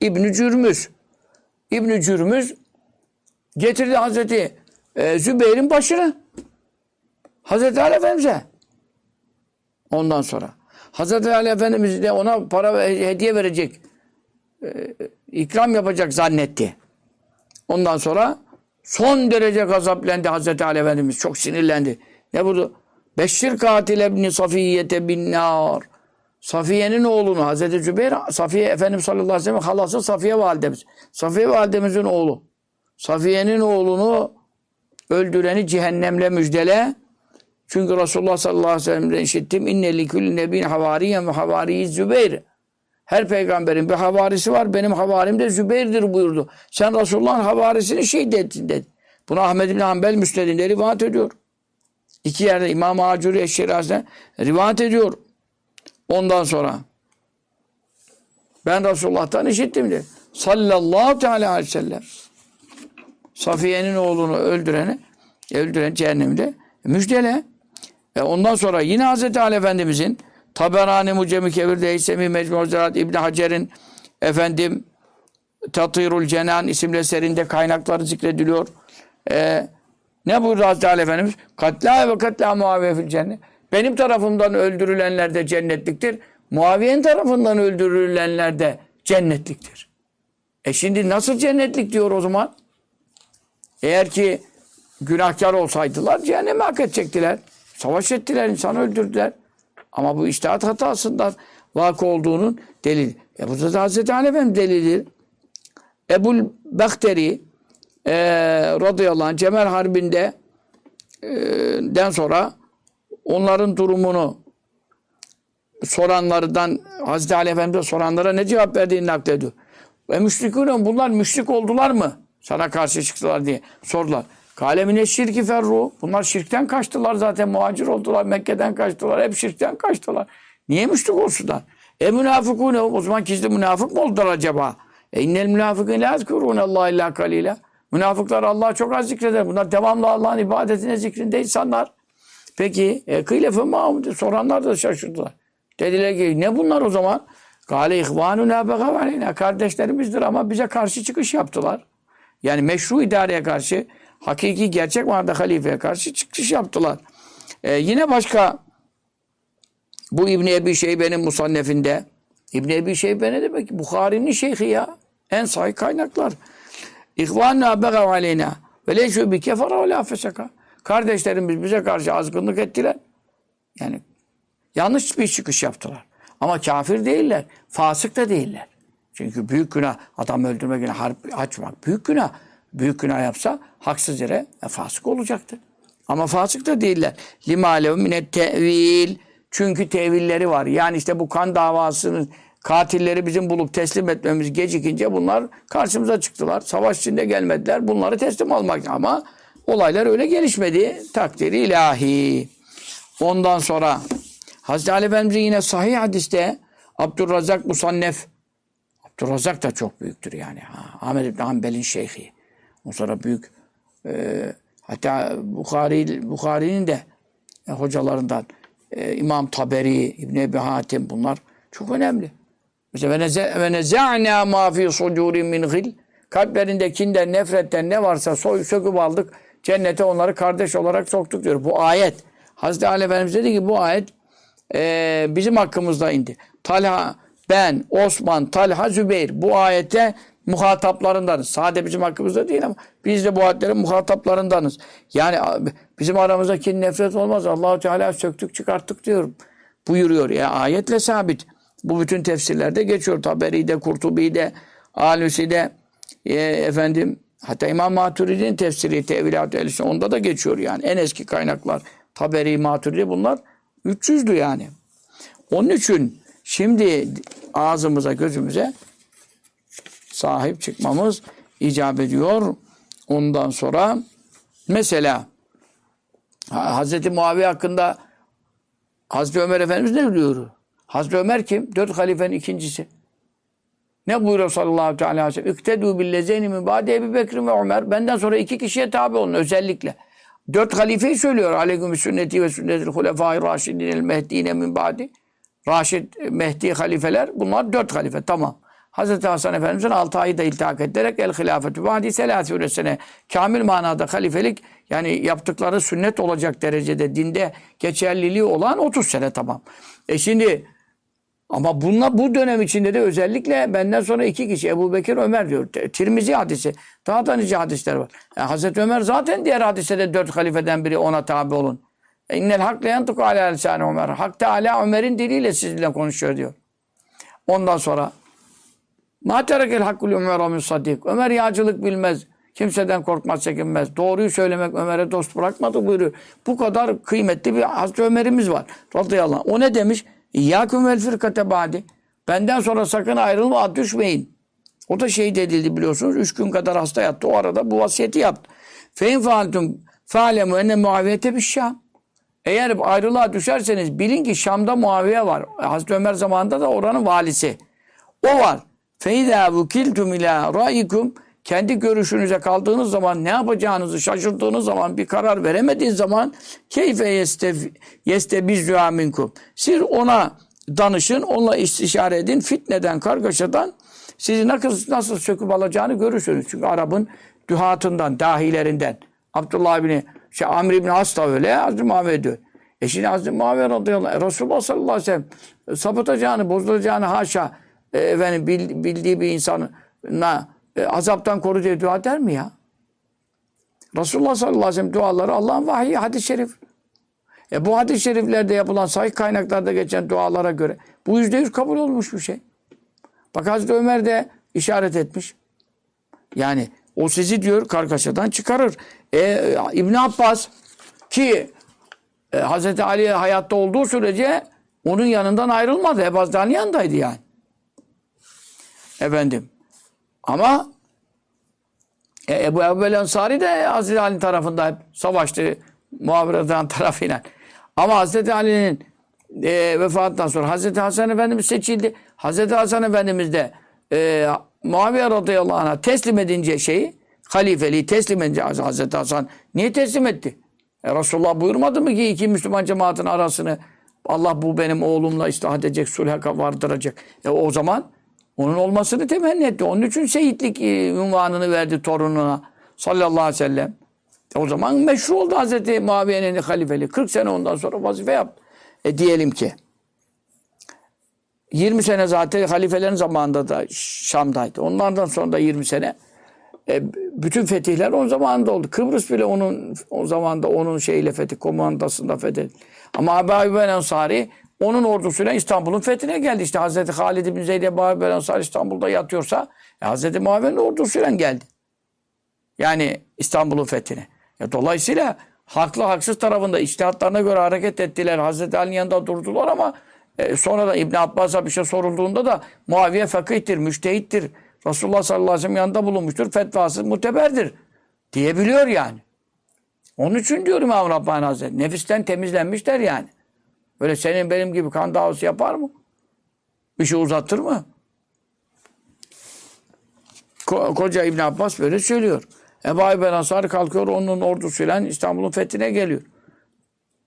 İbn Cürmüz. İbn Cürmüz getirdi Hazreti e, Zübeyir'in başını Hazreti Ali Efendimiz'e. Ondan sonra Hazreti Ali Efendimiz de ona para ve hediye verecek. E, ikram yapacak zannetti. Ondan sonra son derece gazaplendi Hazreti Ali Efendimiz. Çok sinirlendi. Ne buldu? Beşşir katil ebni Safiyyete bin nar. Safiye'nin oğlunu Hazreti Cübeyr, Safiye Efendimiz sallallahu aleyhi ve sellem halası Safiye validemiz. Safiye validemizin oğlu. Safiye'nin oğlunu öldüreni cehennemle müjdele. Çünkü Resulullah sallallahu aleyhi ve sellem'den işittim. İnne likülli nebin havariyen ve havariyi Zübeyr. Her peygamberin bir havarisi var. Benim havarim de Zübeyir'dir buyurdu. Sen Resulullah'ın havarisini şehit ettin dedi. Bunu Ahmed bin Hanbel müsnedinde rivayet ediyor. İki yerde İmam Acuri Eşşeraz'da rivayet ediyor. Ondan sonra ben Resulullah'tan işittim dedi. Sallallahu teala aleyhi ve sellem. Safiye'nin oğlunu öldüreni öldüren cehennemde müjdele. E ondan sonra yine Hazreti Ali Efendimizin Taberani Mucemi Kebir'de Heysemi Mecmu Zerat İbni Hacer'in efendim Tatirul Cenan isimli eserinde kaynakları zikrediliyor. E, ne buyurdu Hazreti Ali Efendimiz? Katla ve katla Muaviye fil cennet. Benim tarafımdan öldürülenler de cennetliktir. Muaviye'nin tarafından öldürülenler de cennetliktir. E şimdi nasıl cennetlik diyor o zaman? Eğer ki günahkar olsaydılar cehenneme hak edecektiler. Savaş ettiler, insan öldürdüler. Ama bu iştihat hatasından vakı olduğunun delili. E bu da Hazreti Ali Efendimiz delilidir. Ebul Bakteri e, radıyallahu anh Cemal Harbi'nde e, den sonra onların durumunu soranlardan Hazreti Ali Efendimiz'e soranlara ne cevap verdiğini naklediyor. Ve müşrikûne bunlar müşrik oldular mı? Sana karşı çıktılar diye sordular. Kalemine şirki ferru. Bunlar şirkten kaçtılar zaten. Muhacir oldular. Mekke'den kaçtılar. Hep şirkten kaçtılar. Niye müşrik olsunlar? E münafıkûne. O zaman gizli münafık mı oldular acaba? E innel münafıkîne la Allah illa kalîle. Münafıklar Allah'ı çok az zikreder. Bunlar devamlı Allah'ın ibadetine zikrinde insanlar. Peki e, Mahmud soranlar da şaşırdılar. Dediler ki ne bunlar o zaman? Gale ihvanuna begav Kardeşlerimizdir ama bize karşı çıkış yaptılar. Yani meşru idareye karşı, hakiki gerçek manada halifeye karşı çıkış yaptılar. Ee, yine başka bu İbni Ebi Şeybe'nin musannefinde İbni Ebi Şeybe ne demek? Bukhari'nin şeyhi ya. En sahih kaynaklar. İhvanna begav aleyna ve leşu bi kefara ve la fesaka. Kardeşlerimiz bize karşı azgınlık ettiler. Yani yanlış bir çıkış yaptılar. Ama kafir değiller. Fasık da değiller. Çünkü büyük günah adam öldürmek, günah, harp açmak büyük günah. Büyük günah yapsa haksız yere e, fasık olacaktı. Ama fasık da değiller. Limalev minet tevil. Çünkü tevilleri var. Yani işte bu kan davasının katilleri bizim bulup teslim etmemiz gecikince bunlar karşımıza çıktılar. Savaş içinde gelmediler. Bunları teslim almak ama olaylar öyle gelişmedi. Takdiri ilahi. Ondan sonra Hazreti Ali Efendimiz'in yine sahih hadiste Abdurrazak Musannef Abdurrazak da çok büyüktür yani. Ha, Ahmed İbni Hanbel'in şeyhi. O sonra büyük e, hatta Bukhari Bukhari'nin de e, hocalarından e, İmam Taberi, İbn Ebi Hatim bunlar çok önemli. Mesela ve neza'na ma fi sudurin min gil kalplerindekinden, nefretten ne varsa soy söküp aldık. Cennete onları kardeş olarak soktuk diyor. Bu ayet. Hazreti Ali Efendimiz dedi ki bu ayet e, bizim hakkımızda indi. Talha, ben, Osman, Talha, Zübeyir bu ayete muhataplarındanız. Sade bizim hakkımızda değil ama biz de bu ayetlerin muhataplarındanız. Yani bizim aramızdaki nefret olmaz. Allahu Teala söktük çıkarttık diyorum. Buyuruyor. Ya ayetle sabit. Bu bütün tefsirlerde geçiyor. Taberi'de, Kurtubi'de, Alusi'de, e, efendim hatta İmam Maturidi'nin tefsiri, tevilat onda da geçiyor yani. En eski kaynaklar. Taberi, Maturidi bunlar 300'dü yani. Onun için şimdi ağzımıza, gözümüze sahip çıkmamız icap ediyor. Ondan sonra mesela Hazreti Muaviye hakkında Hazreti Ömer Efendimiz ne diyor? Hazreti Ömer kim? Dört halifenin ikincisi. Ne buyuruyor sallallahu aleyhi ve sellem? İktedû billezeyni min ba'di Ebu Bekir ve Ömer. Benden sonra iki kişiye tabi olun özellikle. Dört halifeyi söylüyor. Aleyküm sünneti ve sünnetil hulefâi raşidinel mehdine min ba'di. Raşid, Mehdi halifeler. Bunlar dört halife. Tamam. Hazreti Hasan Efendimiz'in altı ayı da iltihak ederek el hilafetü ba'di selâsûne sene. Kamil manada halifelik yani yaptıkları sünnet olacak derecede dinde geçerliliği olan 30 sene tamam. E şimdi ama bununla bu dönem içinde de özellikle benden sonra iki kişi Ebu Bekir Ömer diyor. Tirmizi hadisi. Daha da nice hadisler var. Yani e, Hazreti Ömer zaten diğer hadisede dört halifeden biri ona tabi olun. İnnel hak leyentuku ala lisani Ömer. Hak Teala Ömer'in diliyle sizinle konuşuyor diyor. Ondan sonra Ma terekel hakkul Ömer min sadik. Ömer yağcılık bilmez. Kimseden korkmaz, çekinmez. Doğruyu söylemek Ömer'e dost bırakmadı buyuruyor. Bu kadar kıymetli bir Hazreti Ömer'imiz var. Radıyallahu anh. O ne demiş? İyyâküm vel firkate ba'di. Benden sonra sakın ayrılma, düşmeyin. O da şehit edildi biliyorsunuz. Üç gün kadar hasta yattı. O arada bu vasiyeti yaptı. Fein faaltum fa'lemu enne muaviyete bir Şam. Eğer ayrılığa düşerseniz bilin ki Şam'da Muaviye var. Hazreti Ömer zamanında da oranın valisi. O var. Feyda vukiltum ila rayikum kendi görüşünüze kaldığınız zaman ne yapacağınızı şaşırdığınız zaman bir karar veremediğiniz zaman keyfe yestebizzüha minkum. Siz ona danışın, onunla istişare edin. Fitneden, kargaşadan sizi nasıl, nasıl söküp alacağını görürsünüz. Çünkü Arap'ın dühatından, dahilerinden. Abdullah bin şey, Amr ibn As da öyle, Hazreti Muhammed diyor. E şimdi Hazreti Muhammed radıyallahu anh, Resulullah sallallahu aleyhi ve sellem sapıtacağını, bozulacağını haşa e, efendim, bildiği bir insana e, azaptan koru diye dua der mi ya? Resulullah sallallahu aleyhi ve sellem duaları Allah'ın vahyi hadis-i şerif. E bu hadis-i şeriflerde yapılan sahih kaynaklarda geçen dualara göre bu yüzde yüz kabul olmuş bir şey. Bak Hazreti Ömer de işaret etmiş. Yani o sizi diyor kargaşadan çıkarır. E, İbn Abbas ki e, Hazreti Ali hayatta olduğu sürece onun yanından ayrılmadı. Ebu Hazretleri'nin yanındaydı yani. Efendim. Ama e, Ebu Ebbel Ensari de Hazreti Ali'nin tarafında hep savaştı. Muhabbet tarafıyla. Ama Hazreti Ali'nin e, vefatından sonra Hazreti Hasan Efendimiz seçildi. Hazreti Hasan Efendimiz de e, Muaviye radıyallahu anh'a teslim edince şeyi halifeliği teslim edince Hazreti Hasan niye teslim etti? E, Resulullah buyurmadı mı ki iki Müslüman cemaatin arasını Allah bu benim oğlumla istihad edecek, sulha vardıracak. E o zaman onun olmasını temenni etti. Onun için şehitlik e, ünvanını verdi torununa sallallahu aleyhi ve sellem. E o zaman meşru oldu Hazreti Muaviye'nin halifeli. 40 sene ondan sonra vazife yaptı. E diyelim ki 20 sene zaten halifelerin zamanında da Şam'daydı. Onlardan sonra da 20 sene e, bütün fetihler o zamanında oldu. Kıbrıs bile onun o zamanda onun şeyle fetih komandasında fethedildi. Ama Ebu Ayyub Ensari onun ordusuyla İstanbul'un fethine geldi. İşte Hazreti Halid bin Zeyd Ebu Ayyub Ensari İstanbul'da yatıyorsa e, Hazreti Muaviye'nin ordusuyla geldi. Yani İstanbul'un fethine. E, dolayısıyla haklı haksız tarafında içtihatlarına göre hareket ettiler. Hazreti Ali'nin yanında durdular ama e, sonra da İbn Abbas'a bir şey sorulduğunda da Muaviye fakihtir, müştehittir. Resulullah sallallahu aleyhi ve sellem yanında bulunmuştur. Fetvası muteberdir. Diyebiliyor yani. Onun için diyorum İmam Rabbani Hazretleri. Nefisten temizlenmişler yani. Böyle senin benim gibi kan davası yapar mı? Bir şey uzatır mı? Ko Koca İbn Abbas böyle söylüyor. Ebu Ayyub Ensari kalkıyor onun ordusuyla İstanbul'un fethine geliyor.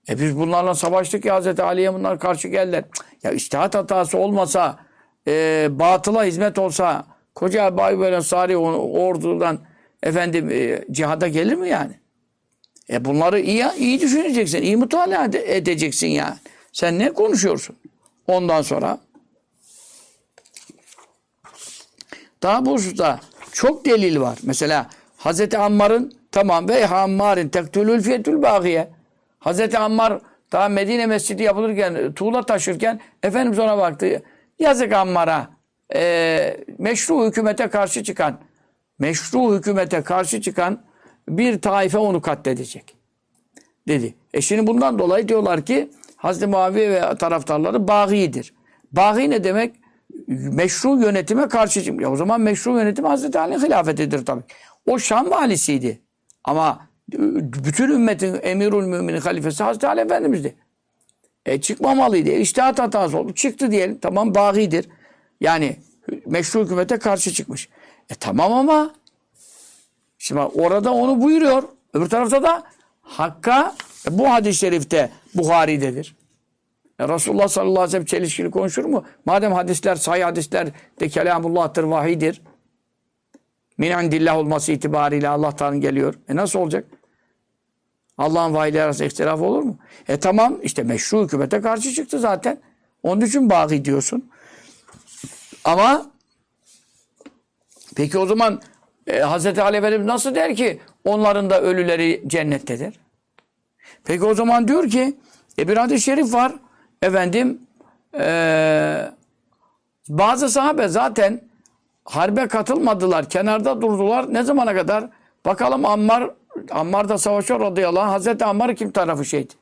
E biz bunlarla savaştık ya Hazreti Ali'ye bunlar karşı geldiler. Ya iştihat hatası olmasa, e, batıla hizmet olsa, koca Ebu Ayyub Ensari ordudan efendim e, cihada gelir mi yani? E bunları iyi, iyi düşüneceksin, iyi mutala edeceksin yani. Sen ne konuşuyorsun? Ondan sonra daha bu hususta çok delil var. Mesela Hazreti Ammar'ın tamam ve Ammar'ın tektülül fiyetül bagiye. Hazreti Ammar daha Medine Mescidi yapılırken, tuğla taşırken Efendimiz ona baktı. Yazık Ammar'a e, meşru hükümete karşı çıkan meşru hükümete karşı çıkan bir taife onu katledecek. Dedi. E şimdi bundan dolayı diyorlar ki Hazreti Muaviye ve taraftarları bağidir. Baği ne demek? Meşru yönetime karşı. Ya o zaman meşru yönetim Hazreti Ali'nin hilafetidir tabii. O Şam valisiydi. Ama bütün ümmetin emirül müminin halifesi Hazreti Ali Efendimiz'di. E çıkmamalıydı. E, iştihat hatası oldu. Çıktı diyelim. Tamam bağidir. Yani meşru hükümete karşı çıkmış. E tamam ama şimdi orada onu buyuruyor. Öbür tarafta da Hakk'a e, bu hadis-i şerifte Buhari'dedir. E Resulullah sallallahu aleyhi ve sellem çelişkili konuşur mu? Madem hadisler, sahih hadisler de kelamullah'tır, vahidir. Min indillah olması itibariyle Allah'tan geliyor. E nasıl olacak? Allah'ın vahiyleri arasında ihtilaf olur mu? E tamam işte meşru hükümete karşı çıktı zaten. Onun için bağ diyorsun. Ama peki o zaman e, Hz. Ali Efendimiz nasıl der ki onların da ölüleri cennettedir? Peki o zaman diyor ki e bir hadis-i şerif var. Efendim e, bazı sahabe zaten harbe katılmadılar. Kenarda durdular. Ne zamana kadar? Bakalım Ammar Ammar da savaşıyor radıyallahu anh. Hazreti Ammar kim tarafı şeydi?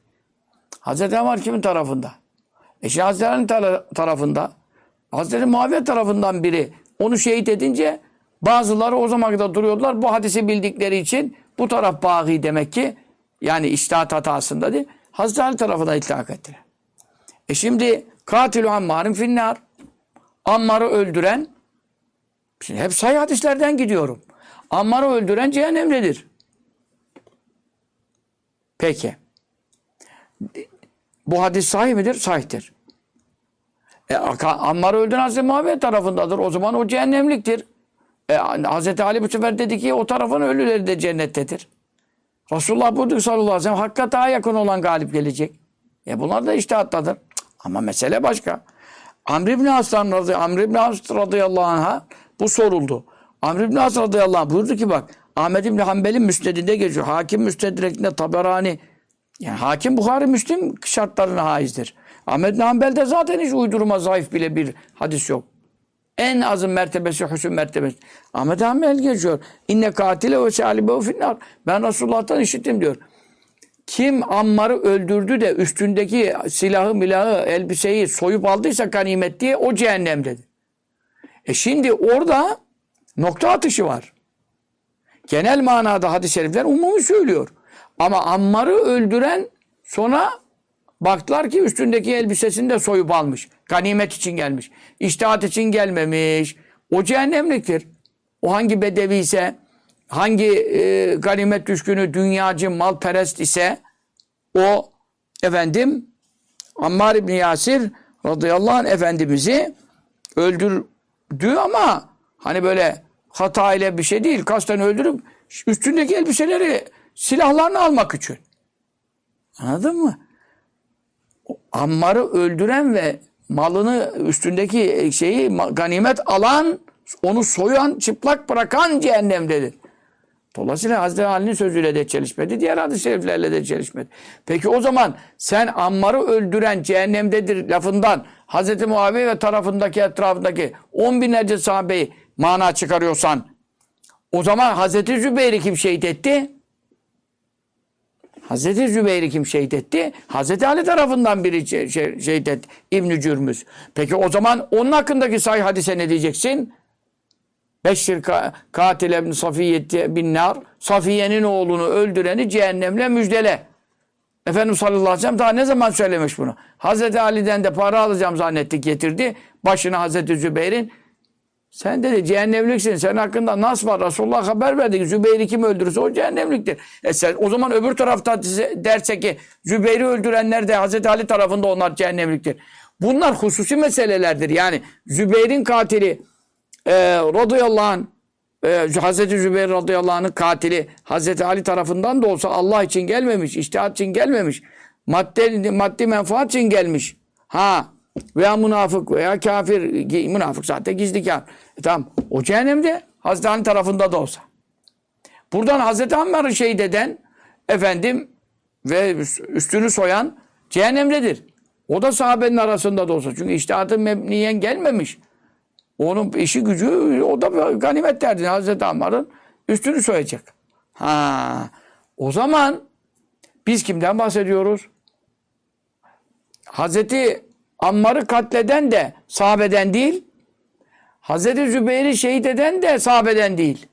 Hazreti Ammar kimin tarafında? E Hazreti Ali'nin tarafında. Hazreti Muaviye tarafından biri onu şehit edince bazıları o zaman kadar duruyordular. Bu hadisi bildikleri için bu taraf bağı demek ki yani iştahat hatasında değil. Hazreti Ali tarafına itlak ettiler. E şimdi katilü Ammar'ın finnar. Ammar'ı öldüren Şimdi hep sayı hadislerden gidiyorum. Ammar'ı öldüren cehennemdedir. Peki. Bu hadis sahih midir? Sahihtir. E, Ammar'ı öldüren Hazreti Muhammed tarafındadır. O zaman o cehennemliktir. E, Hazreti Ali bu sefer dedi ki o tarafın ölüleri de cennettedir. Resulullah buyurdu sallallahu aleyhi ve sellem hakka daha yakın olan galip gelecek. E bunlar da iştihattadır. Ama mesele başka. Amr ibn Aslan radıyallahu Amr ibn As radıyallahu anh'a bu soruldu. Amr ibn As radıyallahu anh buyurdu ki bak Ahmed ibn Hanbel'in müsnedinde geçiyor. Hakim müstedrekinde Taberani Yani hakim Bukhari Müslim şartlarına haizdir. Ahmet Hanbel'de zaten hiç uydurma zayıf bile bir hadis yok. En azın mertebesi hüsn mertebesi. Ahmet Hanbel geçiyor. İnne katile ve salibehu finnar. Ben Resulullah'tan işittim diyor. Kim Ammar'ı öldürdü de üstündeki silahı, milahı, elbiseyi soyup aldıysa ganimet diye o cehennemdedir. E şimdi orada nokta atışı var. Genel manada hadis-i şerifler umumi söylüyor. Ama Ammar'ı öldüren sonra baktılar ki üstündeki elbisesini de soyup almış. Ganimet için gelmiş. İştihat için gelmemiş. O cehennemliktir. O hangi bedevi ise, hangi e, ganimet düşkünü, dünyacı, malperest ise o efendim Ammar İbni Yasir radıyallahu anh Efendimiz'i öldürdü ama hani böyle hata ile bir şey değil. Kasten öldürüp üstündeki elbiseleri silahlarını almak için. Anladın mı? Ammar'ı öldüren ve malını üstündeki şeyi ganimet alan, onu soyan, çıplak bırakan cehennemdedir. Dolayısıyla Hazreti Ali'nin sözüyle de çelişmedi. Diğer hadis-i şeriflerle de çelişmedi. Peki o zaman sen Ammar'ı öldüren cehennemdedir lafından Hazreti Muaviye ve tarafındaki etrafındaki on binlerce sahabeyi mana çıkarıyorsan o zaman Hazreti Zübeyir'i kim şehit etti? Hazreti Zübeyir'i kim şehit etti? Hazreti Ali tarafından biri şehit etti. İbn-i Cürmüz. Peki o zaman onun hakkındaki say hadise ne diyeceksin? Beşir katil ebn Safiye bin nar. Safiye'nin oğlunu öldüreni cehennemle müjdele. Efendimiz sallallahu aleyhi ve sellem daha ne zaman söylemiş bunu? Hazreti Ali'den de para alacağım zannettik getirdi. Başına Hazreti Zübeyir'in sen dedi cehennemliksin. Senin hakkında nas var. Resulullah haber verdi. Zübeyir'i kim öldürürse o cehennemliktir. E sen, o zaman öbür tarafta derse ki Zübeyir'i öldürenler de Hazreti Ali tarafında onlar cehennemliktir. Bunlar hususi meselelerdir. Yani Zübeyir'in katili e, radıyallahu anh e, Hazreti Zübeyir radıyallahu anh'ın katili Hazreti Ali tarafından da olsa Allah için gelmemiş, iştihat için gelmemiş. Madde, maddi menfaat için gelmiş. Ha veya münafık veya kafir, münafık zaten gizli kafir. E, tamam o cehennemde Hazreti Ali tarafında da olsa. Buradan Hazreti Ammar'ı şehit eden efendim ve üstünü soyan cehennemdedir. O da sahabenin arasında da olsa. Çünkü iştihatı mebniyen gelmemiş. Onun işi gücü o da ganimet derdi. Hazreti Ammar'ın üstünü soyacak. Ha, o zaman biz kimden bahsediyoruz? Hazreti Ammar'ı katleden de sahabeden değil. Hazreti Zübeyir'i şehit eden de sahabeden değil.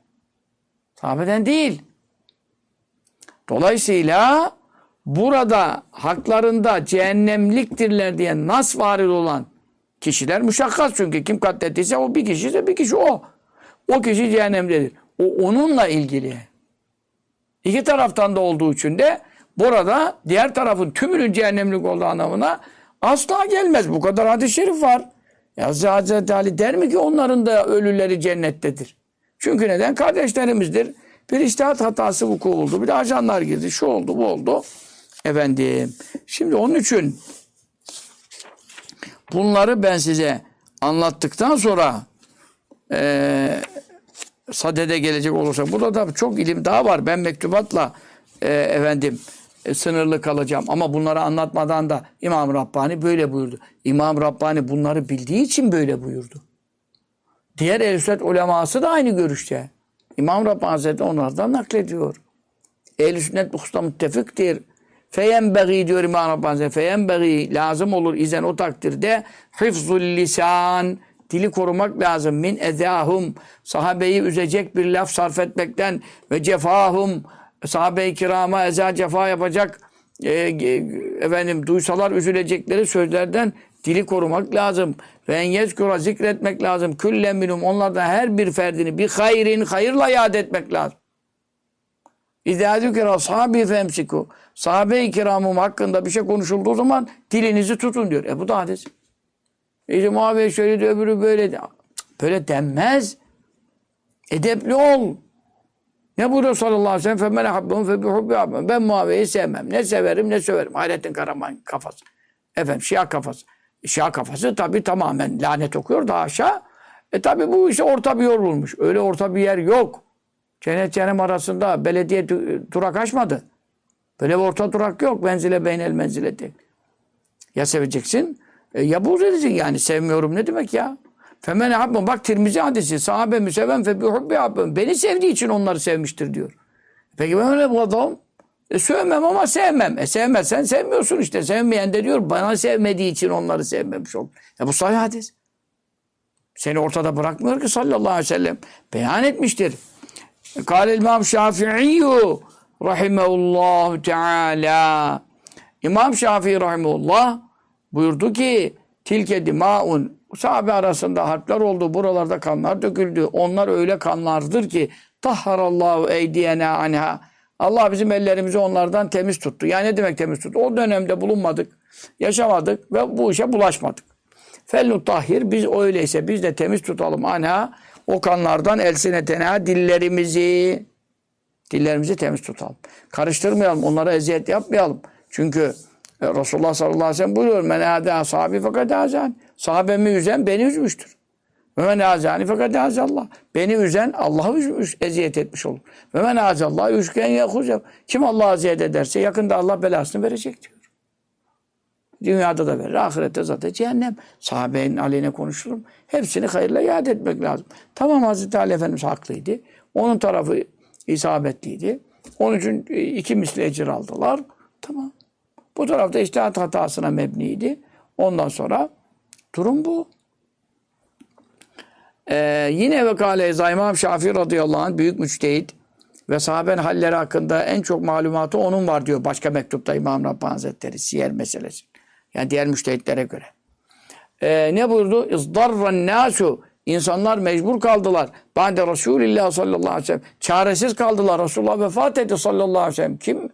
Sahabeden değil. Dolayısıyla burada haklarında cehennemliktirler diye nas varil olan kişiler müşakkas çünkü kim katlettiyse o bir kişi ise bir kişi o. O kişi cehennemdedir. O onunla ilgili. İki taraftan da olduğu için de burada diğer tarafın tümünün cehennemlik olduğu anlamına asla gelmez. Bu kadar hadis-i şerif var. Ya Hazreti Ali der mi ki onların da ölüleri cennettedir? Çünkü neden? Kardeşlerimizdir. Bir iştihat hatası vuku buldu. Bir de ajanlar girdi. Şu oldu, bu oldu. Efendim. Şimdi onun için bunları ben size anlattıktan sonra e, sadede gelecek olursa burada da çok ilim daha var. Ben mektubatla e, efendim e, sınırlı kalacağım. Ama bunları anlatmadan da İmam Rabbani böyle buyurdu. İmam Rabbani bunları bildiği için böyle buyurdu. Diğer ehl uleması da aynı görüşte. İmam Rabbani Hazretleri onlardan naklediyor. Ehl-i sünnet bu hususta müttefiktir. Feyenbeği diyor İmam Rabbani Hazretleri. Feyenbeği lazım olur izen o takdirde hıfzul lisan dili korumak lazım. Min ezahum sahabeyi üzecek bir laf sarf etmekten ve cefahum sahabe-i kirama eza cefa yapacak e, e, efendim duysalar üzülecekleri sözlerden dili korumak lazım. Ve en yezkura zikretmek lazım. Küllen minum onlardan her bir ferdini bir hayrin hayırla yad etmek lazım. İzâ zükera sahabi femsiku. Sahabe-i kiramım hakkında bir şey konuşulduğu zaman dilinizi tutun diyor. E bu da hadis. İşte Muaviye şöyle de öbürü böyle. Böyle denmez. Edepli ol. Ne buyuruyor sallallahu aleyhi ve sellem? Femene habbim fe bihubbi. Ben Muaviye'yi sevmem. Ne severim ne söverim. Hayrettin Karaman kafası. Efendim Şia kafası. Şia kafası tabi tamamen lanet okuyor daha aşağı. E tabi bu işte orta bir yol bulmuş. Öyle orta bir yer yok. Cennet cehennem arasında belediye durak açmadı. Böyle bir orta durak yok. Benzile beynel menzile değil. Ya seveceksin e ya buğz edeceksin yani. Sevmiyorum ne demek ya? Femen habbe bak Tirmizi hadisi. Sahabe müseven fe bihubbi habbe. Beni sevdiği için onları sevmiştir diyor. Peki ben öyle bu adam. E, sövmem ama sevmem. E sevmezsen sevmiyorsun işte. Sevmeyen de diyor bana sevmediği için onları sevmemiş ol. E bu sahih hadis. Seni ortada bırakmıyor ki sallallahu aleyhi ve sellem. Beyan etmiştir. Kâle İmam Şafii rahimehullahu teala. İmam Şafii rahimehullah buyurdu ki tilke dimaun sahabe arasında harpler oldu. Buralarda kanlar döküldü. Onlar öyle kanlardır ki tahharallahu eydiyena anha. Allah bizim ellerimizi onlardan temiz tuttu. Yani ne demek temiz tuttu? O dönemde bulunmadık, yaşamadık ve bu işe bulaşmadık. Fellu tahhir biz öyleyse biz de temiz tutalım ana o kanlardan elsinetena dillerimizi dillerimizi temiz tutalım. Karıştırmayalım, onlara eziyet yapmayalım. Çünkü Resulullah sallallahu aleyhi ve sellem buyuruyor men âdâ sahabi fakat azan. Sahabemi üzen beni üzmüştür. Ve men azani fakat azallah. Beni üzen Allah'ı üzmüş, eziyet etmiş olur. Ve men azallah üçgen yahuzev. Kim Allah'a eziyet ederse yakında Allah belasını verecek diyor. Dünyada da verir. Ahirette zaten cehennem. Sahabenin aleyhine konuşurum. Hepsini hayırla yad etmek lazım. Tamam Hazreti Ali Efendimiz haklıydı. Onun tarafı isabetliydi. Onun için e, iki misli ecir aldılar. Tamam. Bu tarafta iştihat hatasına mebniydi. Ondan sonra durum bu. Ee, yine ve kâle İmam Şafii radıyallahu anh büyük müçtehit ve sahaben halleri hakkında en çok malumatı onun var diyor. Başka mektupta İmam Rabbani Hazretleri siyer meselesi. Yani diğer müştehitlere göre. Ee, ne buyurdu? İzdarran nasu İnsanlar mecbur kaldılar. Ba'de Resulillah sallallahu aleyhi ve sellem. Çaresiz kaldılar. Resulullah vefat etti sallallahu aleyhi ve sellem. Kim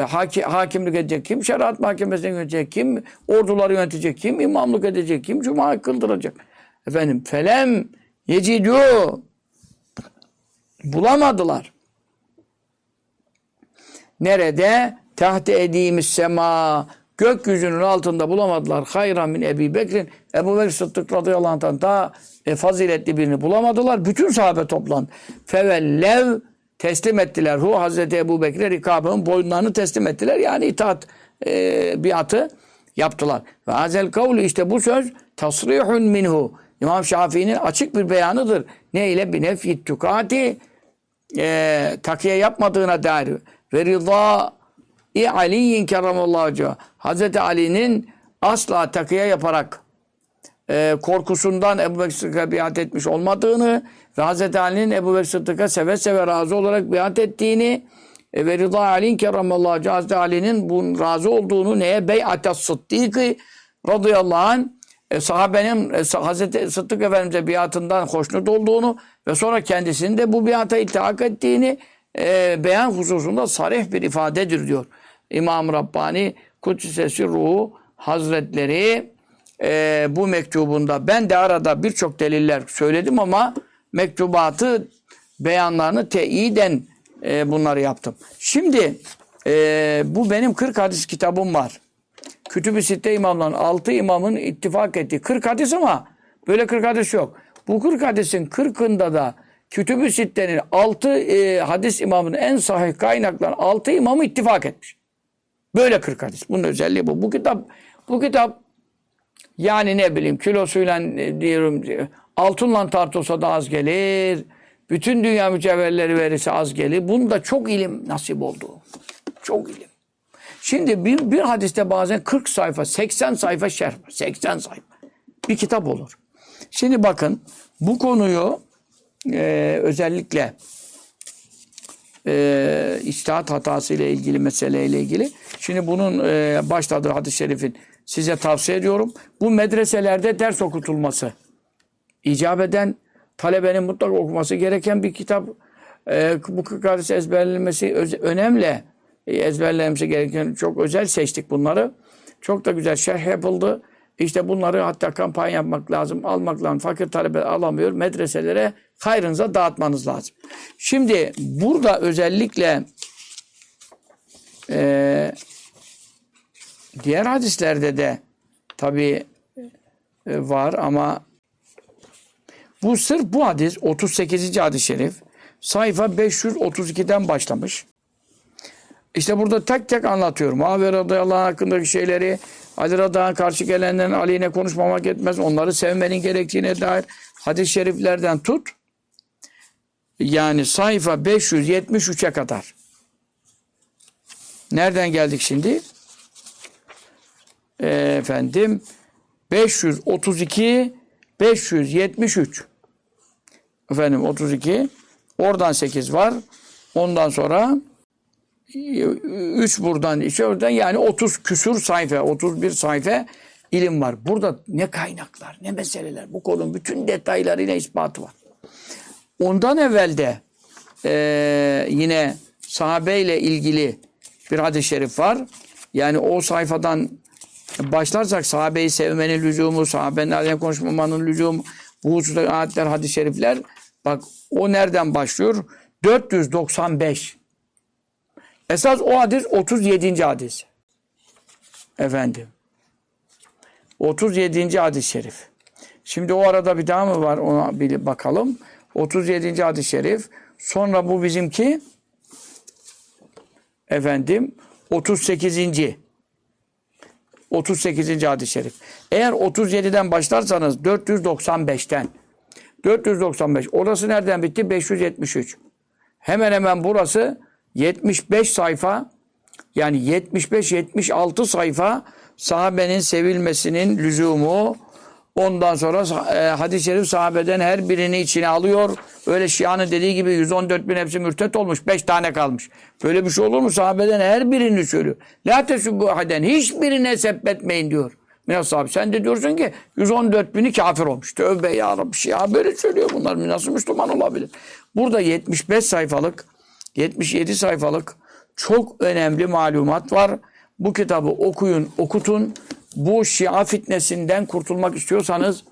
haki, hakimlik edecek? Kim şeriat mahkemesine yönetecek? Kim orduları yönetecek? Kim imamlık edecek? Kim cuma kıldıracak? Efendim felem yecidü bulamadılar. Nerede? Tahte ediğimiz sema gökyüzünün altında bulamadılar. Hayran min Ebi Bekir'in Ebu Bekir Sıddık radıyallahu anh'tan daha e, faziletli birini bulamadılar. Bütün sahabe toplandı. Fevellev teslim ettiler. Hu Hazreti Ebu Bekir'e rikabının boyunlarını teslim ettiler. Yani itaat e, biatı yaptılar. Ve azel kavlu işte bu söz tasrihun minhu. İmam Şafii'nin açık bir beyanıdır. Ne ile? Binefit tukati e, takiye yapmadığına dair. Ve rıza İ Ali'yin kerramallahu wecehu. Hazreti Ali'nin asla takıya yaparak e, korkusundan Ebu Bekir Sıddık'a biat etmiş olmadığını ve Hazreti Ali'nin Ebu Bekir Sıddık'a seve seve razı olarak biat ettiğini e, ve Rıza Ali'nin kerramallahu. Hazreti Ali'nin bunun razı olduğunu neye? Bey'ate Sıddık'ı radıyallahu anh e, sahabenin e, Hazreti Sıddık Efendimiz'e biatından hoşnut olduğunu ve sonra kendisinin de bu biata iltihak ettiğini e, beyan hususunda sarih bir ifadedir diyor. İmam Rabbani Kudüs'e ruhu Hazretleri e, bu mektubunda ben de arada birçok deliller söyledim ama mektubatı beyanlarını teyiden e, bunları yaptım. Şimdi e, bu benim 40 hadis kitabım var. Kütüb-i Sitte imamların 6 imamın ittifak ettiği 40 hadis ama böyle 40 hadis yok. Bu 40 hadisin 40'ında da Kütüb-i Sitte'nin 6 e, hadis imamının en sahih kaynakların 6 imamı ittifak etmiş. Böyle 40 hadis. Bunun özelliği bu. Bu kitap bu kitap yani ne bileyim kilosuyla e, diyorum altınla tartılsa da az gelir. Bütün dünya mücevherleri verirse az gelir. Bunda çok ilim nasip oldu. Çok ilim. Şimdi bir, bir hadiste bazen 40 sayfa, 80 sayfa şerh var. 80 sayfa. Bir kitap olur. Şimdi bakın bu konuyu e, özellikle e, içtihat hatası ile ilgili meseleyle ilgili. Şimdi bunun e, başladığı hadis-i şerifin size tavsiye ediyorum. Bu medreselerde ders okutulması. İcap eden talebenin mutlaka okuması gereken bir kitap. E, bu kırk hadis ezberlenmesi önemli. E, ezberlenmesi gereken çok özel seçtik bunları. Çok da güzel şerh yapıldı. İşte bunları hatta kampanya yapmak lazım, almak lazım. Fakir talebe alamıyor. Medreselere hayrınıza dağıtmanız lazım. Şimdi burada özellikle e, diğer hadislerde de tabi e, var ama bu sırf bu hadis 38. hadis-i şerif sayfa 532'den başlamış. İşte burada tek tek anlatıyorum. Muaviye radıyallahu anh hakkındaki şeyleri, Ali radıyallahu karşı gelenlerin aleyhine konuşmamak etmez. Onları sevmenin gerektiğine dair hadis-i şeriflerden tut. Yani sayfa 573'e kadar. Nereden geldik şimdi? Efendim 532 573 efendim 32 oradan 8 var. Ondan sonra 3 buradan 2 oradan yani 30 küsur sayfa 31 sayfa ilim var. Burada ne kaynaklar ne meseleler bu konunun bütün detaylarıyla ispatı var. Ondan evvel de e, yine sahabeyle ilgili bir hadis-i şerif var. Yani o sayfadan başlarsak sahabeyi sevmenin lüzumu, sahabenin aleyhine konuşmamanın lüzumu, bu hususta ayetler, hadis-i şerifler bak o nereden başlıyor? 495. Esas o hadis 37. hadis. Efendim. 37. hadis-i şerif. Şimdi o arada bir daha mı var ona bir bakalım. 37. hadis-i şerif. Sonra bu bizimki efendim 38. 38. hadis-i şerif. Eğer 37'den başlarsanız 495'ten 495. Orası nereden bitti? 573. Hemen hemen burası 75 sayfa yani 75-76 sayfa sahabenin sevilmesinin lüzumu ondan sonra e, hadis-i şerif sahabeden her birini içine alıyor. Öyle Şia'nın dediği gibi 114 bin hepsi mürtet olmuş. 5 tane kalmış. Böyle bir şey olur mu? Sahabeden her birini söylüyor. La tesubbu haden. Hiçbirine sebbetmeyin diyor. Minas abi sen de diyorsun ki 114 bini kafir olmuş. Tövbe ya Rabbi Şia böyle söylüyor bunlar. Nasıl Müslüman olabilir? Burada 75 sayfalık 77 sayfalık çok önemli malumat var. Bu kitabı okuyun, okutun. Bu Şia fitnesinden kurtulmak istiyorsanız,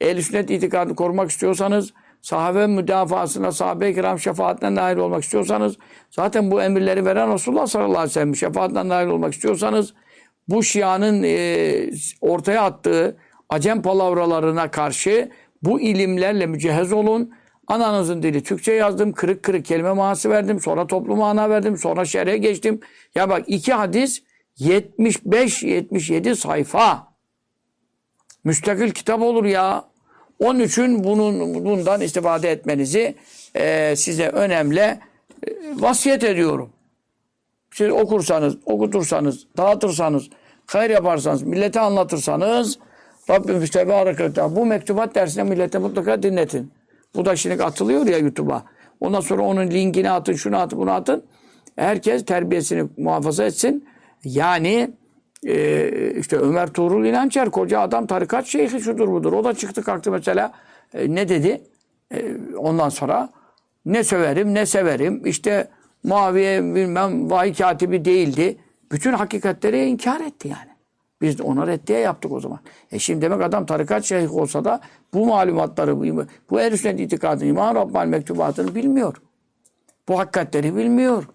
ehl sünnet itikadını korumak istiyorsanız, sahabe müdafasına, sahabe-i kiram şefaatine nail olmak istiyorsanız, zaten bu emirleri veren Resulullah sallallahu aleyhi ve sellem şefaatine nail olmak istiyorsanız, bu Şia'nın e, ortaya attığı acem palavralarına karşı bu ilimlerle mücehhez olun. Ananızın dili Türkçe yazdım. Kırık kırık kelime manası verdim. Sonra toplu mana verdim. Sonra şerhe geçtim. Ya bak iki hadis 75-77 sayfa. Müstakil kitap olur ya. Onun için bunun bundan istifade etmenizi e, size önemli e, vasiyet ediyorum. Siz okursanız, okutursanız, dağıtırsanız, hayır yaparsanız, millete anlatırsanız Rabbimiz Tebarek ve bu mektubat dersine millete mutlaka dinletin. Bu da şimdi atılıyor ya YouTube'a. Ondan sonra onun linkini atın, şunu atın, bunu atın. Herkes terbiyesini muhafaza etsin. Yani e, işte Ömer Tuğrul İnançer koca adam tarikat şeyhi şudur budur. O da çıktı kalktı mesela e, ne dedi? E, ondan sonra ne söverim ne severim. İşte Muaviye bilmem vahiy katibi değildi. Bütün hakikatleri inkar etti yani. Biz ona reddiye yaptık o zaman. E şimdi demek adam tarikat şeyhi olsa da bu malumatları, bu ehl sünnet itikadını, İmam Rabbani mektubatını bilmiyor. Bu hakikatleri bilmiyor.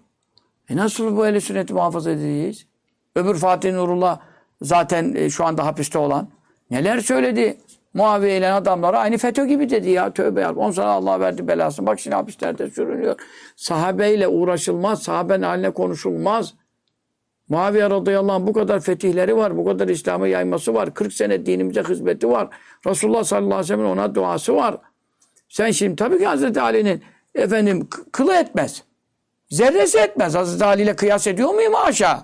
E nasıl bu ehl sünneti muhafaza edeceğiz? Öbür Fatih Nurullah zaten e, şu anda hapiste olan. Neler söyledi? Muaviye ile adamlara aynı FETÖ gibi dedi ya. Tövbe ya. On sana Allah verdi belasını. Bak şimdi hapislerde sürünüyor. Sahabeyle uğraşılmaz. Sahabenin haline konuşulmaz. Muaviye radıyallahu anh bu kadar fetihleri var. Bu kadar İslam'ı yayması var. 40 sene dinimize hizmeti var. Resulullah sallallahu aleyhi ve sellem'in ona duası var. Sen şimdi tabii ki Hazreti Ali'nin efendim kılı etmez. Zerresi etmez. Hazreti Ali ile kıyas ediyor muyum aşağı?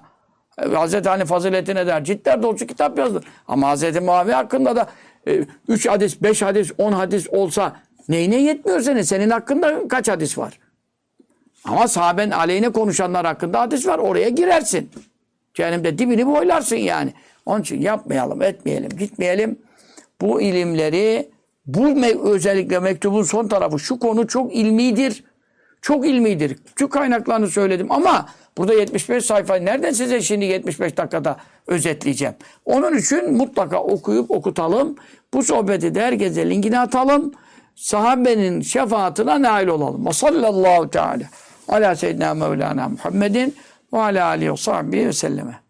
E, Hazreti Ali faziletine der. Cidden dolusu kitap yazdı. Ama Hazreti Muaviye hakkında da 3 e, hadis, 5 hadis, 10 hadis olsa neyine yetmiyor senin? Senin hakkında kaç hadis var? Ama sahaben aleyhine konuşanlar hakkında hadis var. Oraya girersin. Cehennemde dibini boylarsın yani. Onun için yapmayalım, etmeyelim, gitmeyelim. Bu ilimleri, bu me özellikle mektubun son tarafı, şu konu çok ilmidir. Çok ilmidir. Şu kaynaklarını söyledim ama burada 75 sayfa nereden size şimdi 75 dakikada özetleyeceğim. Onun için mutlaka okuyup okutalım. Bu sohbeti de herkese linkini atalım. Sahabenin şefaatine nail olalım. Ve sallallahu teala ala seyyidina Mevlana Muhammedin ve ala alihi ve sahbihi ve selleme.